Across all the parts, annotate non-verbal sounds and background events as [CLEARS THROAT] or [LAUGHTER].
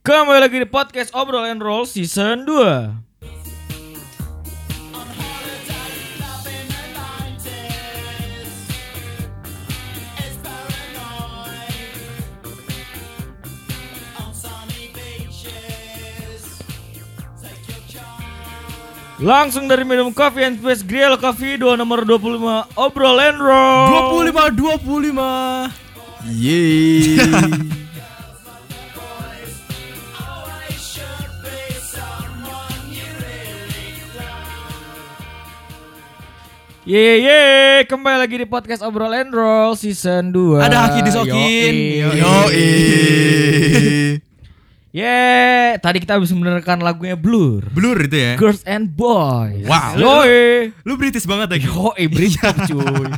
Kembali lagi di podcast Obrol and Roll Season 2 Langsung dari minum coffee and space grill coffee 2 nomor 25 Obrol and Roll 25 25. Yeay. [LAUGHS] Ye ye kembali lagi di podcast Obrol and Roll Season 2 Ada Haki disokin. Yoi. Yoi. [LAUGHS] Ye, tadi kita habis mendengarkan lagunya Blur. Blur itu ya. Girls and Boys. Wow. Yoi Lu British banget lagi. Yoi, Britpop cuy. [LAUGHS]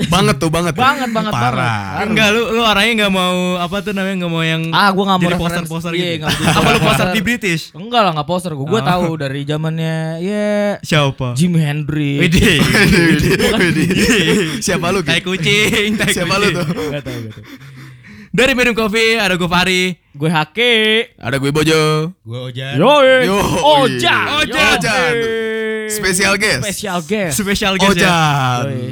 Banget tuh banget. Banget, banget, parah. banget. Enggak lu lu orangnya nggak mau apa tuh namanya nggak mau yang Ah, gua nggak mau poster-poster Iya, gitu. jadi [LAUGHS] Apa lu poster di British? Enggak lah, enggak poster. Gue Gue Oh. tahu dari zamannya ya Siapa? Jimi Hendrix. Widih. siapa lu Tai kucing, tai siapa lu tuh? Gak tahu, gak tahu Dari minum kopi ada gue Fahri. Gue Haki ada gue Bojo Gue Ojan. Yoi Yo, Ojan Ojan. Ojan. Special guest. Special guest Spesial guest ya. Ojan Yoi.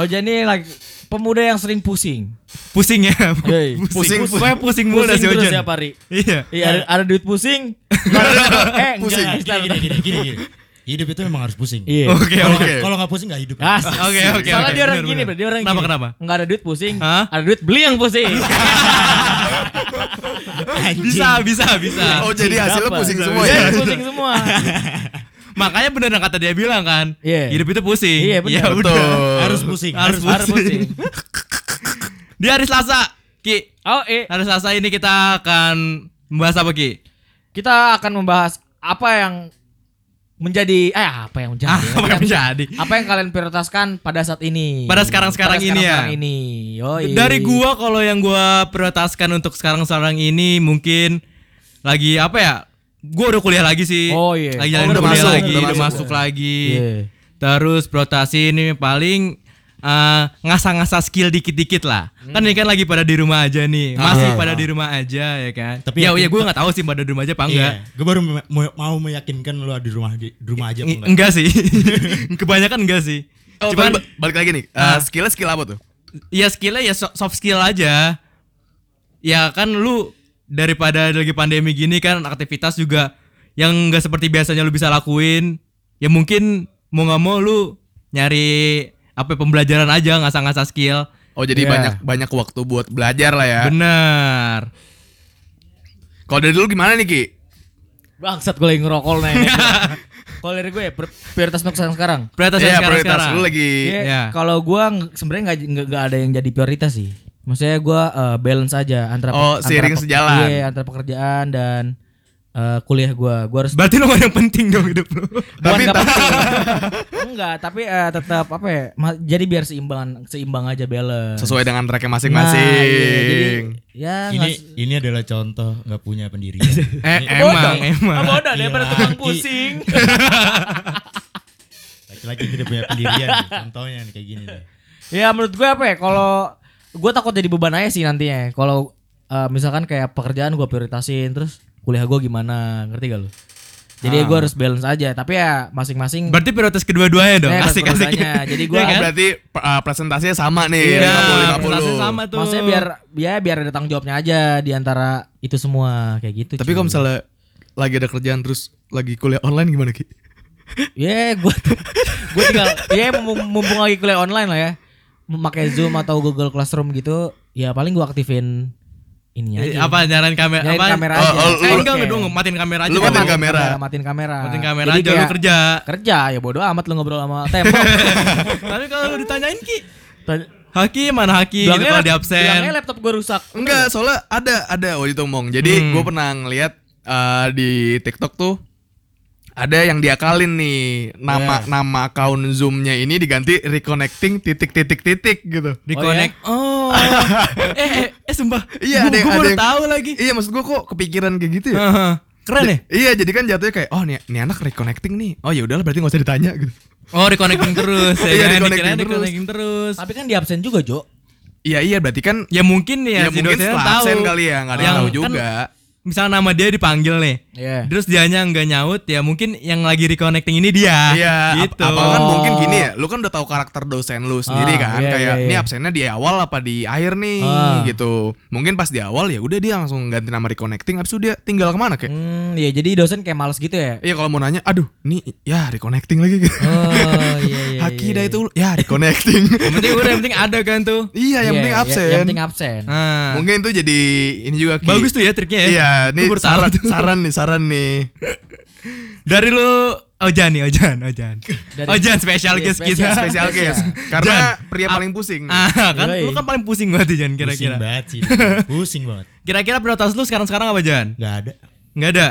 Ojan ini lagi pemuda yang sering pusing Pusing ya. Yoi. [LAUGHS] Pusing, pusing mulu Pusing si terus Ojan. tiap hari Iya. Iya ada, ada duit pusing [LAUGHS] Eh Pusing. enggak gini, gini, gini, gini. Hidup itu memang harus pusing. Iya Oke, oke. kalau nggak pusing nggak hidup. Asik. Oke, oke, Soalnya oke. dia orang Benar, gini, benar. bro. dia orang Kenapa, gini. kenapa? Enggak ada duit pusing, Hah? ada duit beli yang pusing. [LAUGHS] Bisa, bisa, bisa. oh jadi hasilnya Dapat. pusing semua ya pusing semua. Makanya bener yang kata dia bilang kan. Iya. Hidup itu pusing. Iya, benar. Ya Betul. udah. Harus pusing. Harus Harus pusing. Di hari Selasa, Ki. Oh, eh, Hari Selasa ini kita akan membahas apa, Ki? kita akan membahas apa yang menjadi eh apa yang menjadi? Ah, apa yang menjadi? Apa yang kalian prioritaskan pada saat ini? Pada sekarang-sekarang Pada ini ya? sekarang-sekarang ini. Yoi. Dari gua kalau yang gua prioritaskan untuk sekarang-sekarang ini mungkin lagi apa ya? Gua udah kuliah lagi sih. Oh, iya. Lagi Oh, udah kuliah masuk, lagi, udah udah masuk. masuk lagi. Iya. Terus prioritasi ini paling eh, ngasah-ngasah skill dikit-dikit lah. Kan ini kan lagi pada di rumah aja nih. Masih Ah. pada di rumah aja ya kan. Tapi ya yakin- ya gue nggak tahu sih pada di rumah aja apa enggak. Iya. Gue baru me- mau, mau meyakinkan lu di rumah di, di rumah aja apa enggak. Enggak sih. [LAUGHS] Kebanyakan enggak sih. oh, Cuman balik, balik lagi nih Ah. Eh, skillnya skill apa tuh ya skillnya ya so- soft skill aja. Ya kan lu daripada lagi pandemi gini kan aktivitas juga yang enggak seperti biasanya lu bisa lakuin. Ya mungkin mau nggak mau lu nyari apa pembelajaran aja ngasah-ngasah skill. oh jadi Iya. banyak banyak waktu buat belajar lah ya Bener. kalau dari dulu gimana nih Ki Bangsat gue lagi ngerokok nih. [LAUGHS] Kalau dari gue ya, pri- prioritas untuk sekarang sekarang. Prioritas Iya yang sekarang prioritas sekarang. lu lagi Iya, Iya. Kalau gua ng- sebenarnya nggak ada yang jadi prioritas sih. Maksudnya gua eh, balance aja antara Oh, antara seiring sejalan. Iya, antara pekerjaan dan eh, kuliah gua. Gua harus Berarti ada yang penting dong hidup lu. bukan Tapi penting. [LAUGHS] enggak, tapi eh, tetap apa ya? jadi biar seimbang seimbang aja balance. sesuai dengan tracknya Nah, masing-masing iya, jadi ya Ini ini adalah contoh nggak punya pendirian. [LAUGHS] Eh, Ini- emang, Bodoh. emang. Bodoh Iya, daripada tukang pusing. [LAUGHS] Laki-laki tidak punya pendirian. nih. Contohnya nih kayak gini nih. Ya menurut gue apa ya kalau gue takut jadi beban aja sih nantinya. Kalau eh, misalkan kayak pekerjaan gue prioritasin terus kuliah gue gimana ngerti gak lu? Jadi Ah. gue harus balance aja. Tapi ya masing-masing. Berarti prioritas kedua-duanya dong. Eh, Asik asik. Jadi gua- Iya Oh, kan? berarti uh, presentasinya sama nih Iya, 50 presentasi sama tuh. Maksudnya biar ya biar ada tanggung jawabnya aja di antara itu semua kayak gitu. Tapi kalau misalnya lagi ada kerjaan terus lagi kuliah online gimana Ki? ya gue gue tinggal ya mumpung, mumpung lagi kuliah online lah ya. Memakai Zoom atau Google Classroom gitu, ya paling gue aktifin ini Eh, aja. Apa nyalain kamera? Apa? kamera Oh, aja. oh, Eh, lu- enggak Oke. dong, matiin kamera aja. Lu Iya, matiin matiin kamera. matiin kamera. Matiin kamera Jadi aja lu kayak kerja. Kerja ya bodo amat lu ngobrol sama tembok. [LAUGHS] [LAUGHS] Tapi kalau lu ditanyain Ki, Tanya- Haki mana Haki gitu bilangnya, kalau di absen. bilangnya laptop gue rusak. Enggak, soalnya ada ada waktu itu ngomong. Jadi Hmm. gue pernah ngeliat uh, di TikTok tuh ada yang diakalin nih nama Iya. nama akun Zoom-nya ini diganti reconnecting titik titik titik gitu. Reconnect. Oh. [LAUGHS] eh, eh, eh, sumpah. Iya, Gua- ada yang- gua ada baru yang- tahu lagi. Iya, maksud gue kok kepikiran kayak gitu ya. Heeh. Keren ya? Iya, jadi kan jatuhnya kayak oh nih, nih anak reconnecting nih. Oh ya udahlah berarti nggak usah ditanya gitu. Oh, reconnecting terus ya. Iya, kan? reconnecting terus. reconnecting terus. Tapi kan di absen juga, Jo. Iya iya berarti kan Ya mungkin ya, ya, si mungkin setelah tahu. absen kali ya nggak ada yang Yang tahu kan juga. Misalnya nama dia dipanggil nih. Iya. Terus dianya nggak nyaut ya mungkin yang lagi reconnecting ini dia. Iya, gitu. ap- apa kan Oh. mungkin gini ya, lu kan udah tahu karakter dosen lu sendiri Ah, kan, iya, kayak iya, ini iya. absennya di awal apa di akhir nih, Ah. gitu. Mungkin pas di awal ya udah dia langsung ganti nama reconnecting, abis itu dia tinggal ke mana kayak? Hmm, ya jadi dosen kayak males gitu ya. Iya kalau mau nanya, aduh, nih ya reconnecting lagi gitu. Oh, iya iya. Haki iya, dah iya. itu, ya reconnecting. [LAUGHS] Yang penting udah yang penting ada kan tuh. iya, yang Iya, penting ya- absen. Yang penting absen. Nah, Mungkin itu jadi ini juga Ki. bagus tuh ya triknya ya. Iya, nih saran, tuh. saran nih, saran nih. [LAUGHS] Dari lu Ojan nih, Ojan, Ojan. Dari- Ojan special Iya, guest spesial, kita. Spesial Spesial. case. Karena Jan, pria paling pusing. Ah, kan Yoi. lu kan paling pusing banget Jan Pusing kira-kira. banget sih. [LAUGHS] Pusing banget. Kira-kira prioritas lu sekarang-sekarang apa Jan? Gak ada. Nggak ada.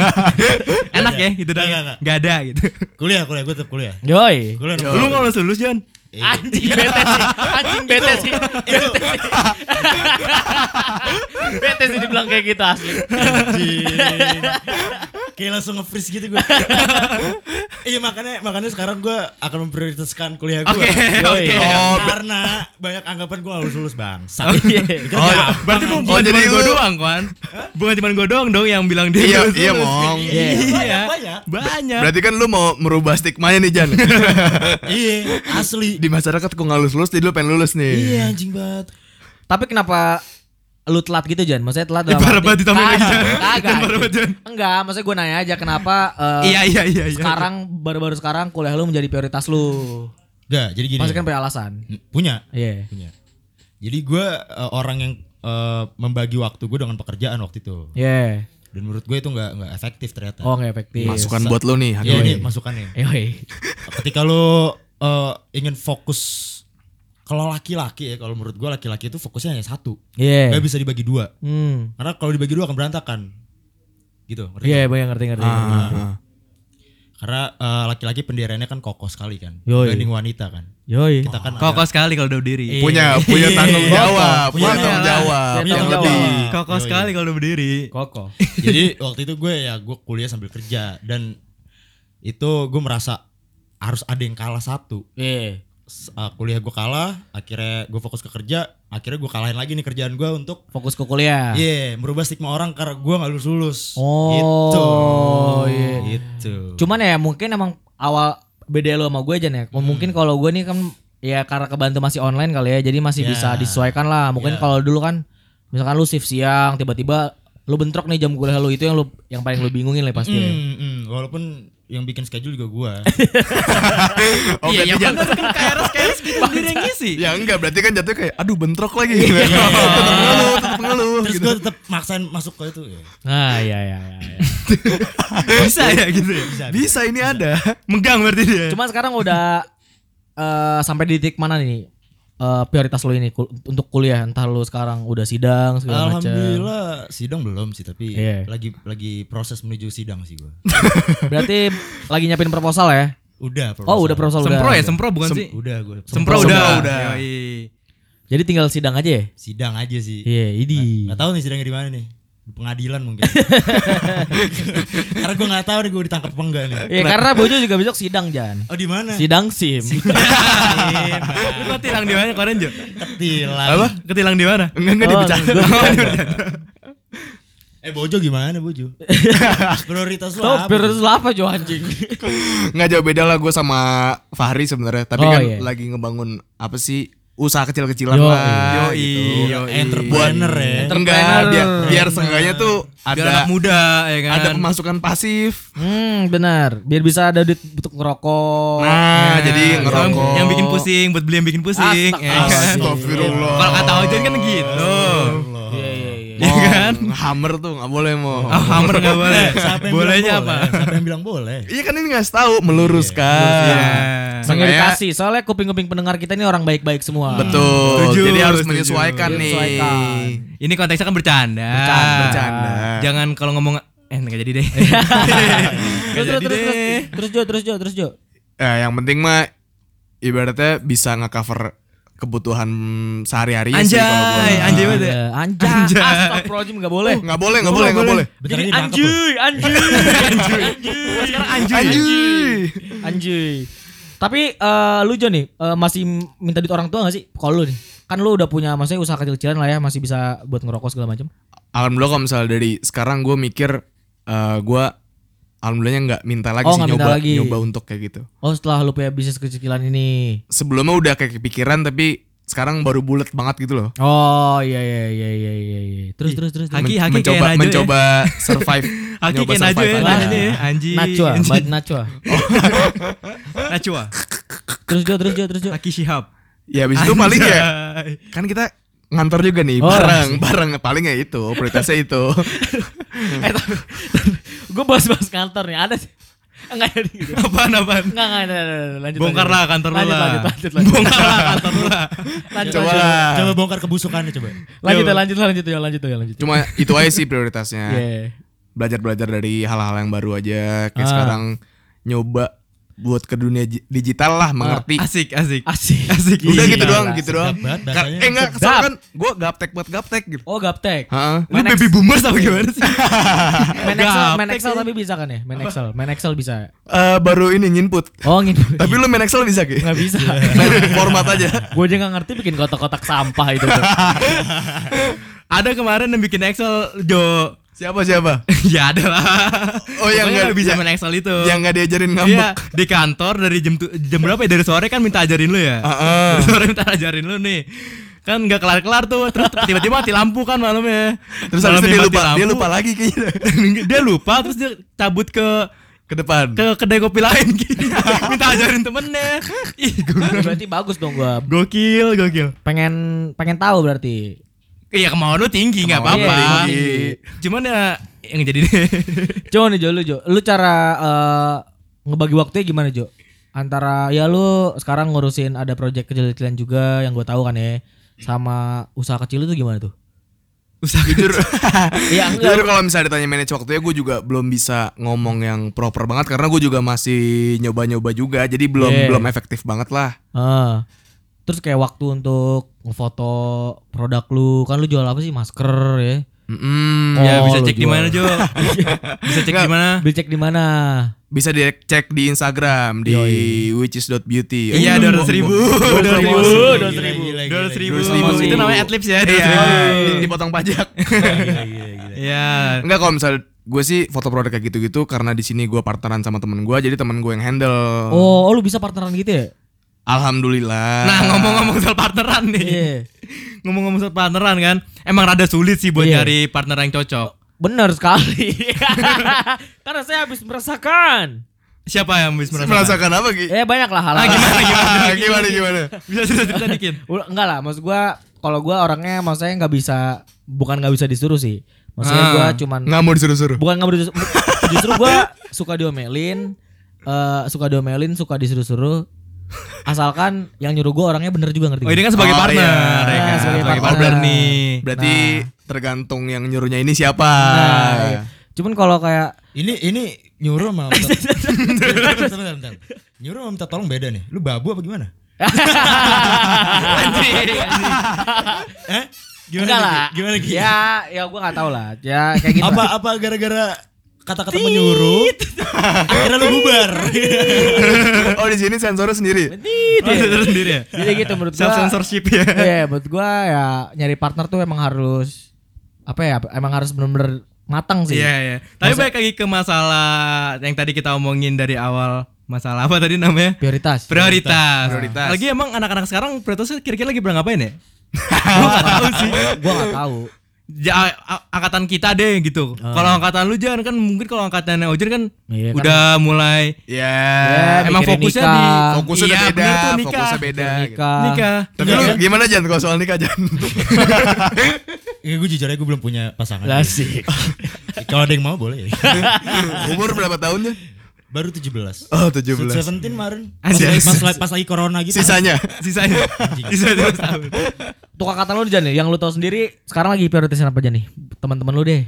[LAUGHS] Enak ya gitu dah. Nggak, nggak. Nggak ada gitu. Kuliah, kuliah, gue tetap kuliah. Yoi. Kuliah nomor Lu nggak lulus lulus Jan? Anjing bete sih. Anjing bete sih. Bete sih. [LAUGHS] Bete sih dibilang kayak gitu asli. Anjing. Kayak langsung nge-freeze gitu gue. [LAUGHS] iya makanya makanya sekarang gue akan memprioritaskan kuliah gue. Oke, oke. Oh, karena banyak anggapan gue harus lulus bang. Oh iya. Oh, berarti bu- bukan jadi cuma gue doang kan? Bukan cuma gue doang dong yang bilang dia Iya, lulus, iya, lulus. Mong. Iya. Iya, Banyak, banyak. Berarti kan lu mau merubah stigmanya nih Jan. [LAUGHS] iya, asli. Di masyarakat kok nggak lulus lulus, jadi lu pengen lulus nih. Iya anjing banget. Tapi kenapa lu telat gitu Jan? Maksudnya telat dalam arti- banget ditambahin lagi, Jan. Kagak. Enggak, maksudnya gue nanya aja kenapa eh, Iya, iya, iya, iya. sekarang baru-baru sekarang kuliah lu menjadi prioritas lu. Gak, jadi gini. Pasti kan punya alasan. punya, Iya. punya. Jadi gue eh, orang yang eh, membagi waktu gue dengan pekerjaan waktu itu. Iya. Dan menurut gue itu nggak nggak efektif ternyata. Oh, nggak efektif. Masukan buat lu nih. Iya ini masukannya. Yoi. Ketika lo eh, ingin fokus kalau laki-laki ya, kalau menurut gue laki-laki itu fokusnya hanya satu, Iya. nggak bisa dibagi dua. Hmm. Karena kalau dibagi dua akan berantakan. Gitu. Iya, nggak? banyak ngerti ngerti. Ah, ngerti. ah, ah. Karena eh, laki-laki pendiriannya kan kokoh sekali kan, Yoi. dibanding wanita kan. Yoi. Kita kan Kokoh sekali kalau udah berdiri. Iya. Punya punya Iya. tanggung jawab, Punya punya tanggung jawab Punya yang tanggung lebih. jawab. Kokoh sekali kalau udah berdiri. Kokoh. [LAUGHS] Jadi waktu itu gue ya gue kuliah sambil kerja dan itu gue merasa harus ada yang kalah satu. Iya. Uh, kuliah gue kalah, akhirnya gue fokus ke kerja, akhirnya gue kalahin lagi nih kerjaan gue untuk Fokus ke kuliah. Iya, merubah stigma orang karena gue gak lulus lulus. Oh, gitu. iya. Gitu. Cuman ya mungkin emang awal beda lu sama gue aja nih. Hmm. Mungkin kalau gue nih kan ya karena kebantu masih online kali ya, jadi masih Ya. bisa disesuaikan lah. Mungkin Ya. kalau dulu kan misalkan lu shift siang, tiba-tiba lu bentrok nih jam kuliah lu itu yang lu yang paling lu bingungin lah pasti. ya. Hmm, hmm, walaupun yang bikin schedule juga gue. [LAUGHS] Oh, iya, yang bener kan KRS KRS kita sendiri yang ngisi. Ya enggak, berarti kan jatuhnya kayak aduh bentrok lagi. tetap ngeluh, tetap ngeluh Terus gitu. gue tetap maksain masuk ke itu. Ya. Nah, iya iya iya. iya. [LAUGHS] Bisa ya gitu ya. Bisa, Bisa ini ada. Megang berarti dia. Cuman sekarang udah eh, sampai di titik mana nih? Eh, prioritas lo ini kul- untuk kuliah entah lo sekarang udah sidang segala macam. Alhamdulillah sidang belum sih tapi Iya. lagi lagi proses menuju sidang sih gue. [LAUGHS] Berarti lagi nyiapin proposal ya? Udah. Oh, udah proposal Sempro udah. ya, sempro bukan sih? Udah gue. Sempro Sempro udah. udah. Yoi. Jadi tinggal sidang aja ya? Sidang aja sih. Iya, ini. Gak tahu nih sidangnya di mana nih. Di pengadilan mungkin. [LAUGHS] Karena gue nggak tahu nih gue ditangkap apa enggak nih. Iya, karena Bojo juga besok sidang Jan. Oh di mana? Sidang SIM. Lu kok tilang di mana kemarin, Jo? Ketilang. Apa? Ketilang di mana? Enggak enggak Oh, dibicarain. Eh Bojo gimana Bojo? [LAUGHS] Prioritas lu apa? prioritas lo apa Jo anjing? Nggak jauh beda lah gue sama Fahri sebenarnya. Tapi Oh, kan iya. lagi ngebangun apa sih usaha kecil-kecilan lah. Yoi, gitu. yoi. Entrepreneur ya. Enggak, biar Entrepreneur. biar seenggaknya tuh Biar anak ada muda ya kan. ada pemasukan pasif. Hmm, benar. Biar bisa ada duit untuk ngerokok. Nah, jadi Yang- ngerokok. Yang bikin pusing, buat beli yang bikin pusing. ya kan? Astagfirullah. Kalau kata Ojan kan gitu. Iya, iya. Iya kan? Hammer tuh nggak boleh mau. Oh, hammer gak boleh. Siapa yang Bolehnya bilang apa? boleh? Siapa yang bilang boleh? Iya kan ini ngasih tahu meluruskan. Iya. Mengedukasi. Soalnya kuping-kuping pendengar kita ini orang baik-baik semua. Betul. Setuju, Jadi harus menyesuaikan nih. Menyesuaikan. Ini konteksnya kan bercanda. Bercanda. Bercanda. Jangan kalau ngomong eh nggak jadi deh. [LAUGHS] Terus, terus, terus, terus, terus Jo, terus Jo, terus Jo. Ya, yang penting mah ibaratnya bisa nge-cover kebutuhan sehari-hari sih Anjay, kalau gua. anjay banget ya. Anjay. Anjay. Astagfirullahaladzim gak boleh. Nggak boleh, nggak boleh, nggak boleh. Jadi anjuy, anjuy. Sekarang anjuy. Anjay. Anjuy. [LAUGHS] Tapi eh, lu Jo nih eh, masih minta duit orang tua gak sih? Kalau lu nih. Kan lu udah punya maksudnya usaha kecil-kecilan lah ya, masih bisa buat ngerokok segala macam. alhamdulillah kalau misalnya dari sekarang gue mikir eh gue alhamdulillahnya nggak minta lagi Oh, sih nyoba lagi. nyoba untuk kayak gitu. Oh setelah lu punya bisnis kecilan ini. Sebelumnya udah kayak kepikiran tapi sekarang baru bulat banget gitu loh. Oh iya iya iya iya iya. iya. Terus terus terus. Haki, Men- Haki mencoba kayak Najwa ya. mencoba [LAUGHS] survive. Haki nyoba kayak Najwa ya, survive aja. namanya ya, anjing. Nachwa, bad Nachwa. Najwa. Terus Jo, terus Jo, terus Jo. Haki Shihab. Ya habis itu paling ya kan kita ngantor juga nih Oh, bareng bareng paling ya itu prioritasnya itu. [LAUGHS] eh tapi gue bahas-bahas kantor nih ada sih. Enggak jadi gitu. Apaan apaan? Enggak enggak ada, ada, ada, lanjut. Bongkar lanjut. lah kantor lu lanjut, lah. Lanjut lanjut lanjut. Bongkar lah kantor lu lah. [LAUGHS] Lanjut Coba lanjut. lah. Coba bongkar kebusukannya coba. Lanjut ya lanjut lanjut ya lanjut ya lanjut. Cuma itu aja sih prioritasnya. [LAUGHS] Iya. Belajar-belajar dari hal-hal yang baru aja. Kayak Ah. sekarang nyoba buat ke dunia digital lah mengerti. Asik asik. Asik. Asik. Udah Iya. gitu doang, gitu doang. Kan- eh enggak, kesel kan gue gaptek buat gaptek gitu. Oh gaptek. Heeh. Lu baby boomers apa gimana sih? [LAUGHS] Main Excel, main Excel tapi bisa kan ya? Main Excel, main Excel bisa. Eh, baru ini nginput. Oh gitu. Tapi lu main Excel bisa Ki? nggak bisa. [LAUGHS] Main format aja. Gue aja nggak ngerti bikin kotak-kotak sampah itu. [LAUGHS] Ada kemarin yang bikin Excel Jo. Siapa siapa? [LAUGHS] ya ada lah. Oh, yang nggak- bisa yang- main Excel itu. Yang nggak diajarin ngambek. Iya, di kantor dari jam tu- jam berapa ya? Dari sore kan minta ajarin lu ya. Heeh. Dari sore minta ajarin lu nih. Kan nggak kelar-kelar tuh, terus tiba-tiba mati lampu kan malamnya. Terus habis itu Malamnya dia lupa, dia lampu. lupa lagi kayaknya. [LAUGHS] dia lupa terus dia cabut ke Ke depan. ke kedai kopi lain [LAUGHS] gitu. minta ajarin temennya. Ih, gua- berarti bagus dong gue. gokil, gokil. Pengen pengen tahu berarti. Iya kemauan lu tinggi nggak apa-apa. Cuman ya yang jadi [LAUGHS] Jo nih Jo lu Jo. Lu cara eh, ngebagi waktunya gimana Jo? Antara ya lu sekarang ngurusin ada project kecil-kecilan juga yang gue tahu kan ya. Sama usaha kecil itu gimana tuh? usaha Jujur. [LAUGHS] Iya enggak. Jujur kalau misalnya ditanya manage waktunya gue juga belum bisa ngomong yang proper banget karena gue juga masih nyoba-nyoba juga jadi belum Yeah. belum efektif banget lah. Ah. Terus kayak waktu untuk ngefoto produk lu kan lu jual apa sih masker ya? Mm-mm. ya Oh, bisa lu cek di mana Jo? [LAUGHS] bisa cek di mana? Beli cek di mana? Bisa dicek di Instagram di witches.beauty. Iya, [LAUGHS] dua ratus ribu, dua ratus ribu, Dua dua ratus ribu. ratus ribu. 200.000. Itu namanya adlibs ya. Iya, 200.000. di- dipotong pajak. [LAUGHS] Iya. Enggak kalau misalnya gue sih foto produk kayak gitu-gitu karena di sini gue partneran sama temen gue jadi temen gue yang handle. Oh, oh lu bisa partneran gitu ya? Alhamdulillah. Nah ngomong-ngomong soal partneran nih. Iya. Ngomong-ngomong soal partneran kan, emang rada sulit sih buat Iya. nyari partner yang cocok. Benar sekali. [LAUGHS] Karena saya habis merasakan. Siapa yang bisa merasakan? merasakan apa Ki? Eh banyak lah hal. Ah, gimana gimana? gimana gimana? Bisa cerita dikit. [LAUGHS] Enggak lah, maksud gua kalau gua orangnya maksudnya nggak bisa bukan nggak bisa disuruh sih. Maksudnya Ah, gua cuman nggak mau disuruh-suruh. bukan nggak berdisuruh justru gua suka diomelin eh suka diomelin, suka disuruh-suruh. Asalkan yang nyuruh gua orangnya bener juga ngerti. Oh ini kan sebagai Oh, partner, iya. ya kan? Nah, sebagai sebagai partner. partner nih. Berarti tergantung yang nyuruhnya ini siapa. Nah, iya. Cuman kalau kayak Ini ini nyuruh [LAUGHS] bentar. Nyuruh sama minta tolong beda nih. Lu babu apa gimana? Eh? Gimana enggak lah. Gimana Ki? Ya, ya gua nggak tahu lah. Ya kayak gitu. apa apa gara-gara kata-kata menyuruh [LAUGHS] akhirnya lu bubar. [LAUGHS] oh di sini sensornya sendiri. Oh, itu sendiri ya. Jadi gitu menurut gua. Self censorship ya. Iya, menurut gua ya nyari partner tuh emang harus apa ya? Emang harus bener-bener matang sih. Iya iya. Tapi balik lagi ke masalah yang tadi kita omongin dari awal. Masalah apa tadi namanya? Prioritas. Prioritas. Prioritas. Lagi emang anak-anak sekarang prioritasnya kira-kira lagi pada ngapain ya? [LAUGHS] Gua nggak tahu sih. gua nggak tahu. Ja, angkatan kita deh gitu. Kalau angkatan lu jangan kan mungkin kalau angkatan Ojen kan Iya, kan. udah mulai Ya. Ya, emang mikirin fokusnya nikah. di Fokusnya iya, beda, tuh, nikah. fokusnya beda. gitu. Nikah. Nikah. Tapi lu gimana Jan kalau soal nikah Jan? [LAUGHS] Ya gue jujur aja gue belum punya pasangan. Lah sih. Kalau ada yang mau boleh. Umur berapa tahun Jan? Baru 17. Oh 17. Seventeen kemarin. Pas, lagi- pas, lagi- pas lagi corona gitu. Sisanya. [LAUGHS] Sisanya. Sisanya dua tahun. Tuh angkatan lu Jan ya, yang lu tahu sendiri sekarang lagi prioritasin apa aja nih? Teman-teman lu deh.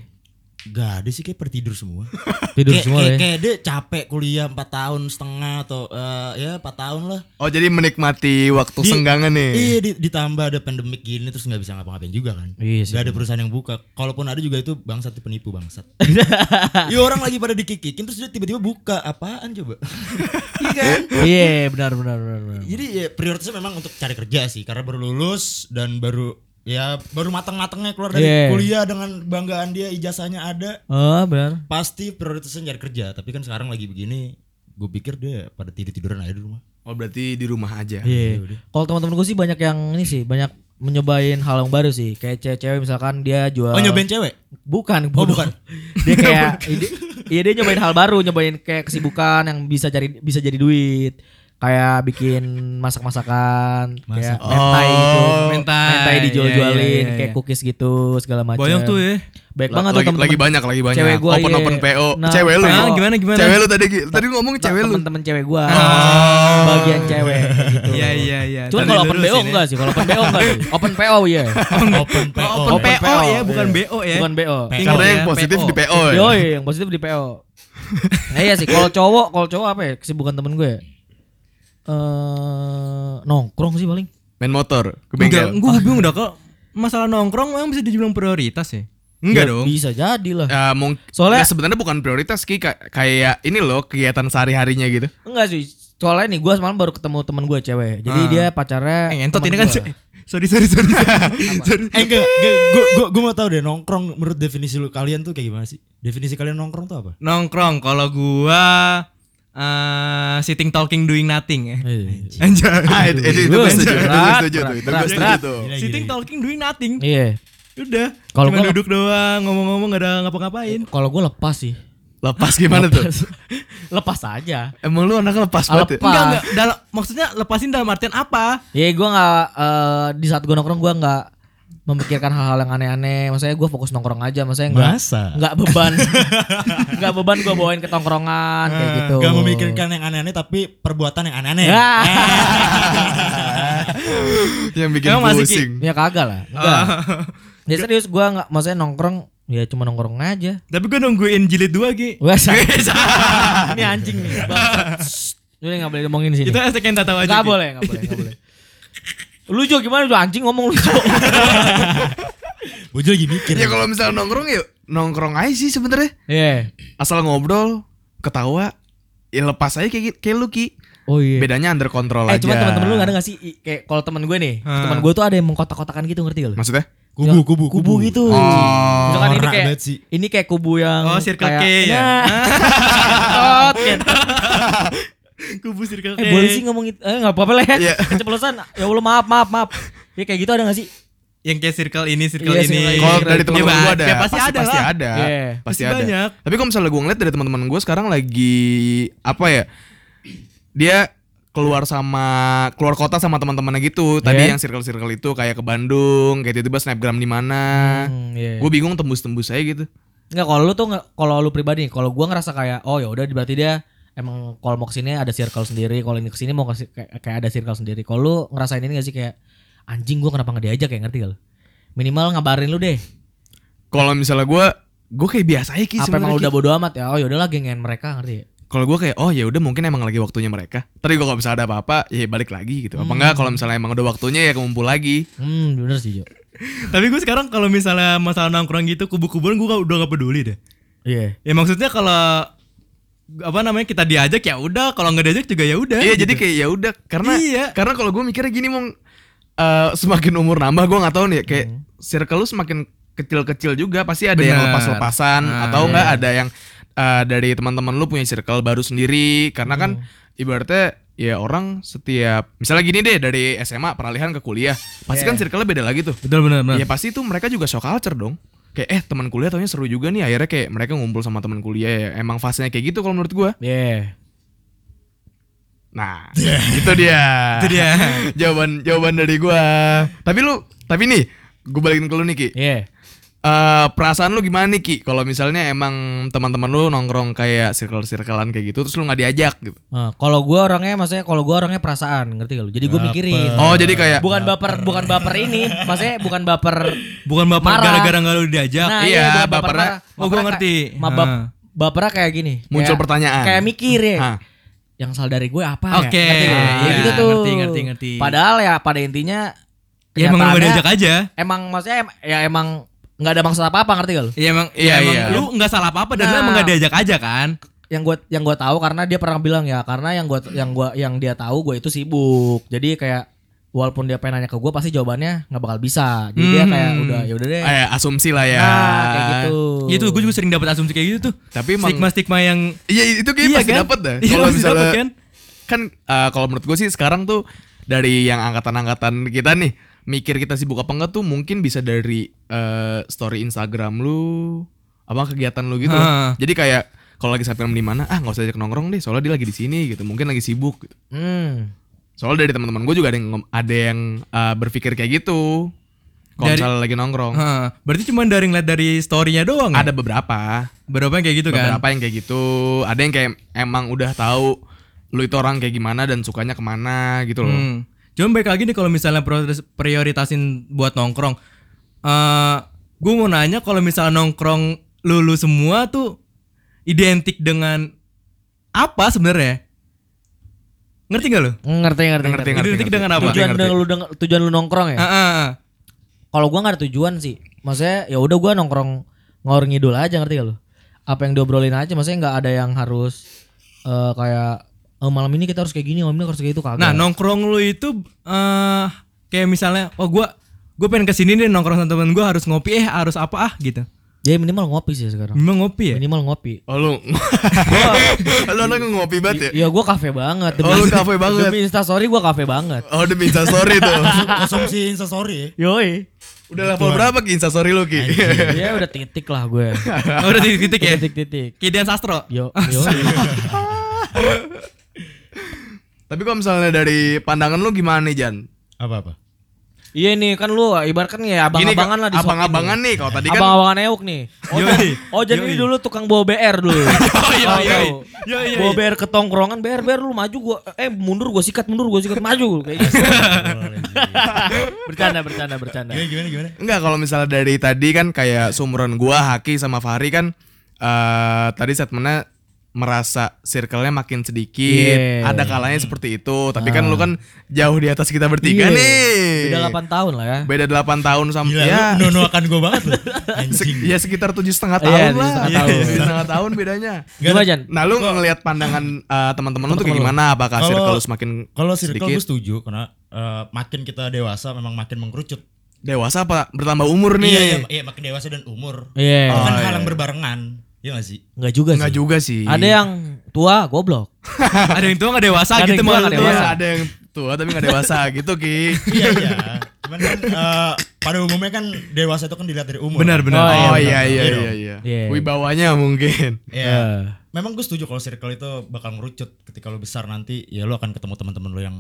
Gak ada sih kayak pertidur semua. [LAUGHS] Tidur kayak, semua kayak, ya. kayak dia capek kuliah 4 tahun setengah atau eh, ya 4 tahun lah. Oh jadi menikmati waktu Di- senggangan nih. Iya di- ditambah ada pandemik gini terus nggak bisa ngapa-ngapain juga kan. Iya sih. Gak ada perusahaan yang buka. Kalaupun ada juga itu bangsat penipu bangsat. [LAUGHS] Iya orang lagi pada dikikikin terus dia tiba-tiba buka apaan coba? [LAUGHS] Iya kan? Iya, benar benar benar benar. Jadi ya prioritasnya memang untuk cari kerja sih karena baru lulus dan baru ya baru matang-matangnya keluar dari Iya. kuliah dengan banggaan dia ijazahnya ada Oh, benar. pasti prioritasnya cari kerja tapi kan sekarang lagi begini gue pikir dia pada tidur tiduran aja di rumah Oh berarti di rumah aja. Iya. Kalau teman-teman gue sih banyak yang ini sih, banyak menyobain hal yang baru sih. Kayak cewek-cewek misalkan dia jual oh nyobain cewek Bukan, Oh, bodoh. bukan. [LAUGHS] dia kayak [LAUGHS] iya dia nyobain hal baru, nyobain kayak kesibukan yang bisa cari bisa jadi duit. Kayak bikin masak-masakan, kayak Masak. mentai gitu. Oh, mentai. Mentai dijual-jualin Iya, iya, iya, kayak iya. cookies gitu, segala macam. Banyak tuh ya. Baik La- banget tuh lagi, teman-teman. lagi banyak lagi banyak. Cewek gua, open iya. open PO. Nah, cewek lu. Ah, gimana, gimana? Cewek lu tadi tadi ngomong cewek lu. Teman-teman cewek gua. Oh. Bagian cewek [LAUGHS] gitu. Iya iya iya. Cuman Tadi kalau open BO ya. enggak sih, kalau open BO enggak sih. [LAUGHS] Open PO iya. open PO Oh, open PO ya, bukan iya. BO ya. Bukan BO. P- Karena ya, yang positif PO. di PO ya. Yoi, yang positif di PO. [LAUGHS] nah iya sih, kalau cowok, kalau cowok apa ya? Kesibukan temen gue. Eh nongkrong sih paling. Main motor ke Enggak, bengkel. gue bingung dah kok masalah nongkrong memang bisa dibilang prioritas ya? Enggak Ya, dong. Bisa jadi lah. Ya, mung- Soalnya- ya, sebenarnya bukan prioritas Ki Ka- kayak ini loh kegiatan sehari-harinya gitu. Enggak sih. Soalnya nih gue semalam baru ketemu temen gue cewek. Jadi Ah. dia pacarnya Eh, entot temen ini kan gua. [LAUGHS] sorry sorry sorry. sorry. [LAUGHS] eh enggak gue gue gue mau tahu deh nongkrong menurut definisi lu kalian tuh kayak gimana sih definisi kalian nongkrong tuh apa Nongkrong kalau gua eh sitting talking doing nothing ya. Eh, [LAUGHS] Anjay. Ah, itu, itu, itu setuju, itu setuju tuh, setuju Sitting talking doing nothing. Iya. Udah. Kalau gua- duduk doang ngomong-ngomong gak ada ngapa-ngapain. Kalau gue lepas sih. Lepas gimana tuh? [LAUGHS] lepas aja. Emang lu anaknya lepas banget ya? lepas. Enggak enggak dalam maksudnya lepasin dalam artian apa? Ya gue nggak eh, di saat gue nongkrong gue nggak memikirkan hal-hal yang aneh-aneh. Maksudnya gue fokus nongkrong aja. Maksudnya nggak nggak beban, [LAUGHS] nggak beban gue bawain ke tongkrongan kayak gitu. Gak memikirkan yang aneh-aneh tapi perbuatan yang aneh-aneh Ya. [LAUGHS] Yang bikin Emang masih, pusing. ya kagak lah. Enggak. Ya serius gue nggak, maksudnya nongkrong ya cuma nongkrong aja. Tapi gua nungguin jilid 2 Ki. Wah, ini anjing nih. Ini nggak boleh ngomongin sini. Itu hashtag yang tak tahu aja. Ki. boleh, nggak boleh, nggak boleh. Lu Jo gimana lu anjing ngomong lu Jo. Gue lagi mikir Ya kalau misalnya nongkrong ya nongkrong aja sih sebenarnya. Iya. Asal ngobrol, ketawa, ya lepas aja kayak kayak lu Ki. Oh iya. Bedanya under control Eh aja. cuma teman-teman lu gak ada gak sih kayak kalau teman gue nih, Hmm. teman gue tuh ada yang mengkotak-kotakan gitu ngerti gak lu? Maksudnya? Kubu, kubu, kubu, gitu. Oh. Misalkan ini kayak banget sih. ini kayak kubu yang Oh, Circle kayak, K ya. Nah. [LAUGHS] Kubu circle eh boleh sih ngomong itu. Eh enggak apa-apa lah ya. Iya. Keceplosan. Ya Allah maaf, maaf, maaf. Ya kayak gitu ada gak sih? Yang kayak circle ini, circle Iya, ini. circle ini. Kalau Iya, dari teman-teman gue ada, ya, pasti ada pasti lah. ada, Iya. pasti Pasti ada. banyak. Tapi kalau misalnya gue ngeliat dari teman-teman gue sekarang lagi apa ya? Dia keluar sama keluar kota sama teman-temannya gitu. Tadi Iya. yang circle-circle itu kayak ke Bandung, kayak tiba-tiba snapgram di mana. Hmm, iya. Gue bingung tembus-tembus aja gitu. Enggak kalau lu tuh nggak kalau lu pribadi kalau gua ngerasa kayak oh ya udah berarti dia emang kalau mau ke sini ada circle sendiri kalau ini ke sini mau kasih kayak, kayak ada circle sendiri kalau lu ngerasain ini gak sih kayak anjing gua kenapa nggak diajak kayak ngerti gak lu minimal ngabarin lu deh Kalau misalnya gue, gue kayak biasa aja Ki, apa emang udah bodo amat ya oh ya udahlah gengen mereka ngerti ya Kalau gue kayak oh ya udah mungkin emang lagi waktunya mereka. Tapi kalau misalnya ada apa-apa ya balik lagi gitu. Apa Hmm. enggak kalau misalnya emang udah waktunya ya kumpul lagi. hmm bener sih Jo [LAUGHS] Tapi gue sekarang kalau misalnya masalah nongkrong gitu kubu-kubuan gue udah gak peduli deh. iya Ya maksudnya kalau apa namanya kita diajak ya udah, kalau nggak diajak juga ya udah. Iya gitu. jadi kayak ya udah karena Iya. karena kalau gue mikirnya gini mong eh, semakin umur nambah gue nggak tahu nih kayak circle lu semakin kecil-kecil juga pasti ada yang Benar. lepas-lepasan Ah, atau iya. enggak ada yang eh, dari teman-teman lu punya circle baru sendiri karena kan ibaratnya ya orang setiap misalnya gini deh dari SMA peralihan ke kuliah pasti kan circle-nya beda lagi tuh. betul benar benar. Ya pasti tuh mereka juga shock culture dong. Kayak eh teman kuliah taunya seru juga nih akhirnya kayak mereka ngumpul sama teman kuliah ya. Emang fasenya kayak gitu kalau menurut gua. iya Nah, [LAUGHS] itu dia. Itu dia. [LAUGHS] jawaban jawaban dari gua. Tapi lu, tapi nih, gua balikin ke lu nih Ki. iya Eh, perasaan lu gimana nih Ki? Kalau misalnya emang teman-teman lu nongkrong kayak circle-circlean kayak gitu, terus lu nggak diajak gitu. Nah, kalau gua orangnya maksudnya kalau gua orangnya perasaan ngerti gak lu jadi gua Baper. mikirin Oh, jadi kayak bukan baper bukan baper ini maksudnya bukan baper Bukan Marah. gara-gara nggak lu diajak. Nah, iya, bukan baper. Oh, gua ngerti. Ma, bap, Ah. bapernya kayak gini. Muncul kayak- pertanyaan. Kayak mikir ya. Hah. Yang salah dari gue apa Oke, ya? Ngerti nggak? Ya iya, gitu tuh. ngerti, ngerti, ngerti. Padahal ya pada intinya Ya emang kenyataannya diajak aja. Emang maksudnya em- ya emang nggak ada maksud apa-apa ngerti gak lu? Iya emang Iya, iya, emang iya. lu nggak salah apa-apa dan lu Nah. emang nggak diajak aja kan. Yang gue yang gue tahu karena dia pernah bilang ya karena yang gue yang gua yang dia tahu gue itu sibuk. Jadi kayak walaupun dia pengen nanya ke gue pasti jawabannya nggak bakal bisa. Jadi dia kayak Hmm. udah ya udah deh. Eh, asumsi lah ya. Nah, kayak gitu. Itu gue juga sering dapat asumsi kayak gitu tuh. Tapi emang- stigma-stigma yang Iya itu kayak Iya pasti kan? dapet dah. Iya, Kalau misalnya dapet kan? kan eh, kalau menurut gue sih sekarang tuh dari yang angkatan-angkatan kita nih mikir kita sibuk apa enggak tuh mungkin bisa dari eh, story Instagram lu apa kegiatan lu gitu. Ah. Jadi kayak kalau lagi sampai di mana ah nggak usah ajak nongkrong deh soalnya dia lagi di sini gitu mungkin lagi sibuk gitu. Hmm. soalnya dari teman-teman gue juga ada yang ada yang eh, berpikir kayak gitu kalau misalnya lagi nongkrong Hah, berarti cuma dari ngeliat dari story-nya doang ya? ada beberapa Beberapa yang kayak gitu kan? beberapa yang kayak gitu ada yang kayak emang udah tahu lu itu orang kayak gimana dan sukanya ke mana gitu loh Hmm. Cuma baik lagi nih kalau misalnya prioritas- prioritasin buat nongkrong. eh gue mau nanya kalau misalnya nongkrong lulu semua tuh identik dengan apa sebenarnya? Ngerti gak lu? Ngerti ngerti Ngerti, ngerti. ngerti. Identik dengan apa? Tujuan Ngerti. lu deng- tujuan lu nongkrong ya? Ah, ah, ah. Kalau gua nggak ada tujuan sih. Maksudnya ya udah gua nongkrong ngawur ngidul aja ngerti gak lu? Apa yang diobrolin aja maksudnya nggak ada yang harus eh, kayak "Eh, malam ini kita harus kayak gini, malam ini harus kayak gitu kagak. Nah nongkrong lu itu eh kayak misalnya, oh gue gue pengen ke sini nih nongkrong sama temen gue harus ngopi eh harus apa ah gitu. Ya minimal ngopi sih sekarang. Memang ngopi ya? Minimal ngopi. oh lu [LAUGHS] lu anak ngopi banget ya Ya gua kafe banget. Oh, lu kafe banget. Demi instastory gua kafe banget. oh demi instastory tuh [LAUGHS] Konsumsi instastory ya. Yoi. udah level berapa ki instastory lu ki [LAUGHS] Ya udah titik lah gue. Oh, udah titik-titik ya? Titik-titik. Kidian Sastro. Yo, yo. Tapi kalau misalnya dari pandangan lu gimana nih Jan Apa-apa? Iya nih kan lu ibaratkan ya abang-abangan lah di abang-abangan nih. kalau tadi kan Abang-abangan euk nih. Oh, Yoi. oh jadi ini dulu tukang bawa BR dulu. oh iya, iya. Iya, iya, Bawa. BR ke tongkrongan, BR BR lu maju gua eh mundur gua sikat, mundur gua sikat maju [LAUGHS] kayak gitu. bercanda bercanda bercanda. Gimana gimana gimana? Enggak kalau misalnya dari tadi kan kayak sumuran gua Haki sama Fahri kan eh tadi statementnya merasa circle-nya makin sedikit. Iya. Ada kalanya seperti itu, tapi kan lu kan jauh di atas kita bertiga Iya. nih. Beda 8 tahun lah ya. Beda 8 tahun sama Gila, ya. lu nonoakan gue banget lu. [LAUGHS] se- Anjing. ya sekitar tujuh setengah Iya, tahun tujuh lah. setengah Iya, tahun. tujuh setengah tahun bedanya. Gimana Jan? Nah lu ngelihat pandangan eh, teman-teman lu tuh kayak gimana? Apakah Kalau- circle lu semakin Kalau circle sedikit? gue setuju karena eh, makin kita dewasa memang makin mengkerucut. dewasa apa bertambah umur nih? Iya, iya, iya, makin dewasa dan umur. Iya. Itu kan Oh, hal iya. yang berbarengan. Iya gak sih? Enggak juga Enggak sih. juga sih. Ada yang tua goblok. [LAUGHS] ada yang tua gak dewasa Ada gitu yang tua mah. Iya, dewasa. ada yang tua tapi nggak dewasa [LAUGHS] gitu Ki. iya iya. Cuman kan eh, pada umumnya kan dewasa itu kan dilihat dari umur. Benar, benar. Oh, Oh, iya, iya benar. iya Iya iya dong. iya. Iya. Wibawanya mungkin. Iya. Eh. Memang gue setuju kalau circle itu bakal ngerucut ketika lo besar nanti ya lo akan ketemu teman-teman lo yang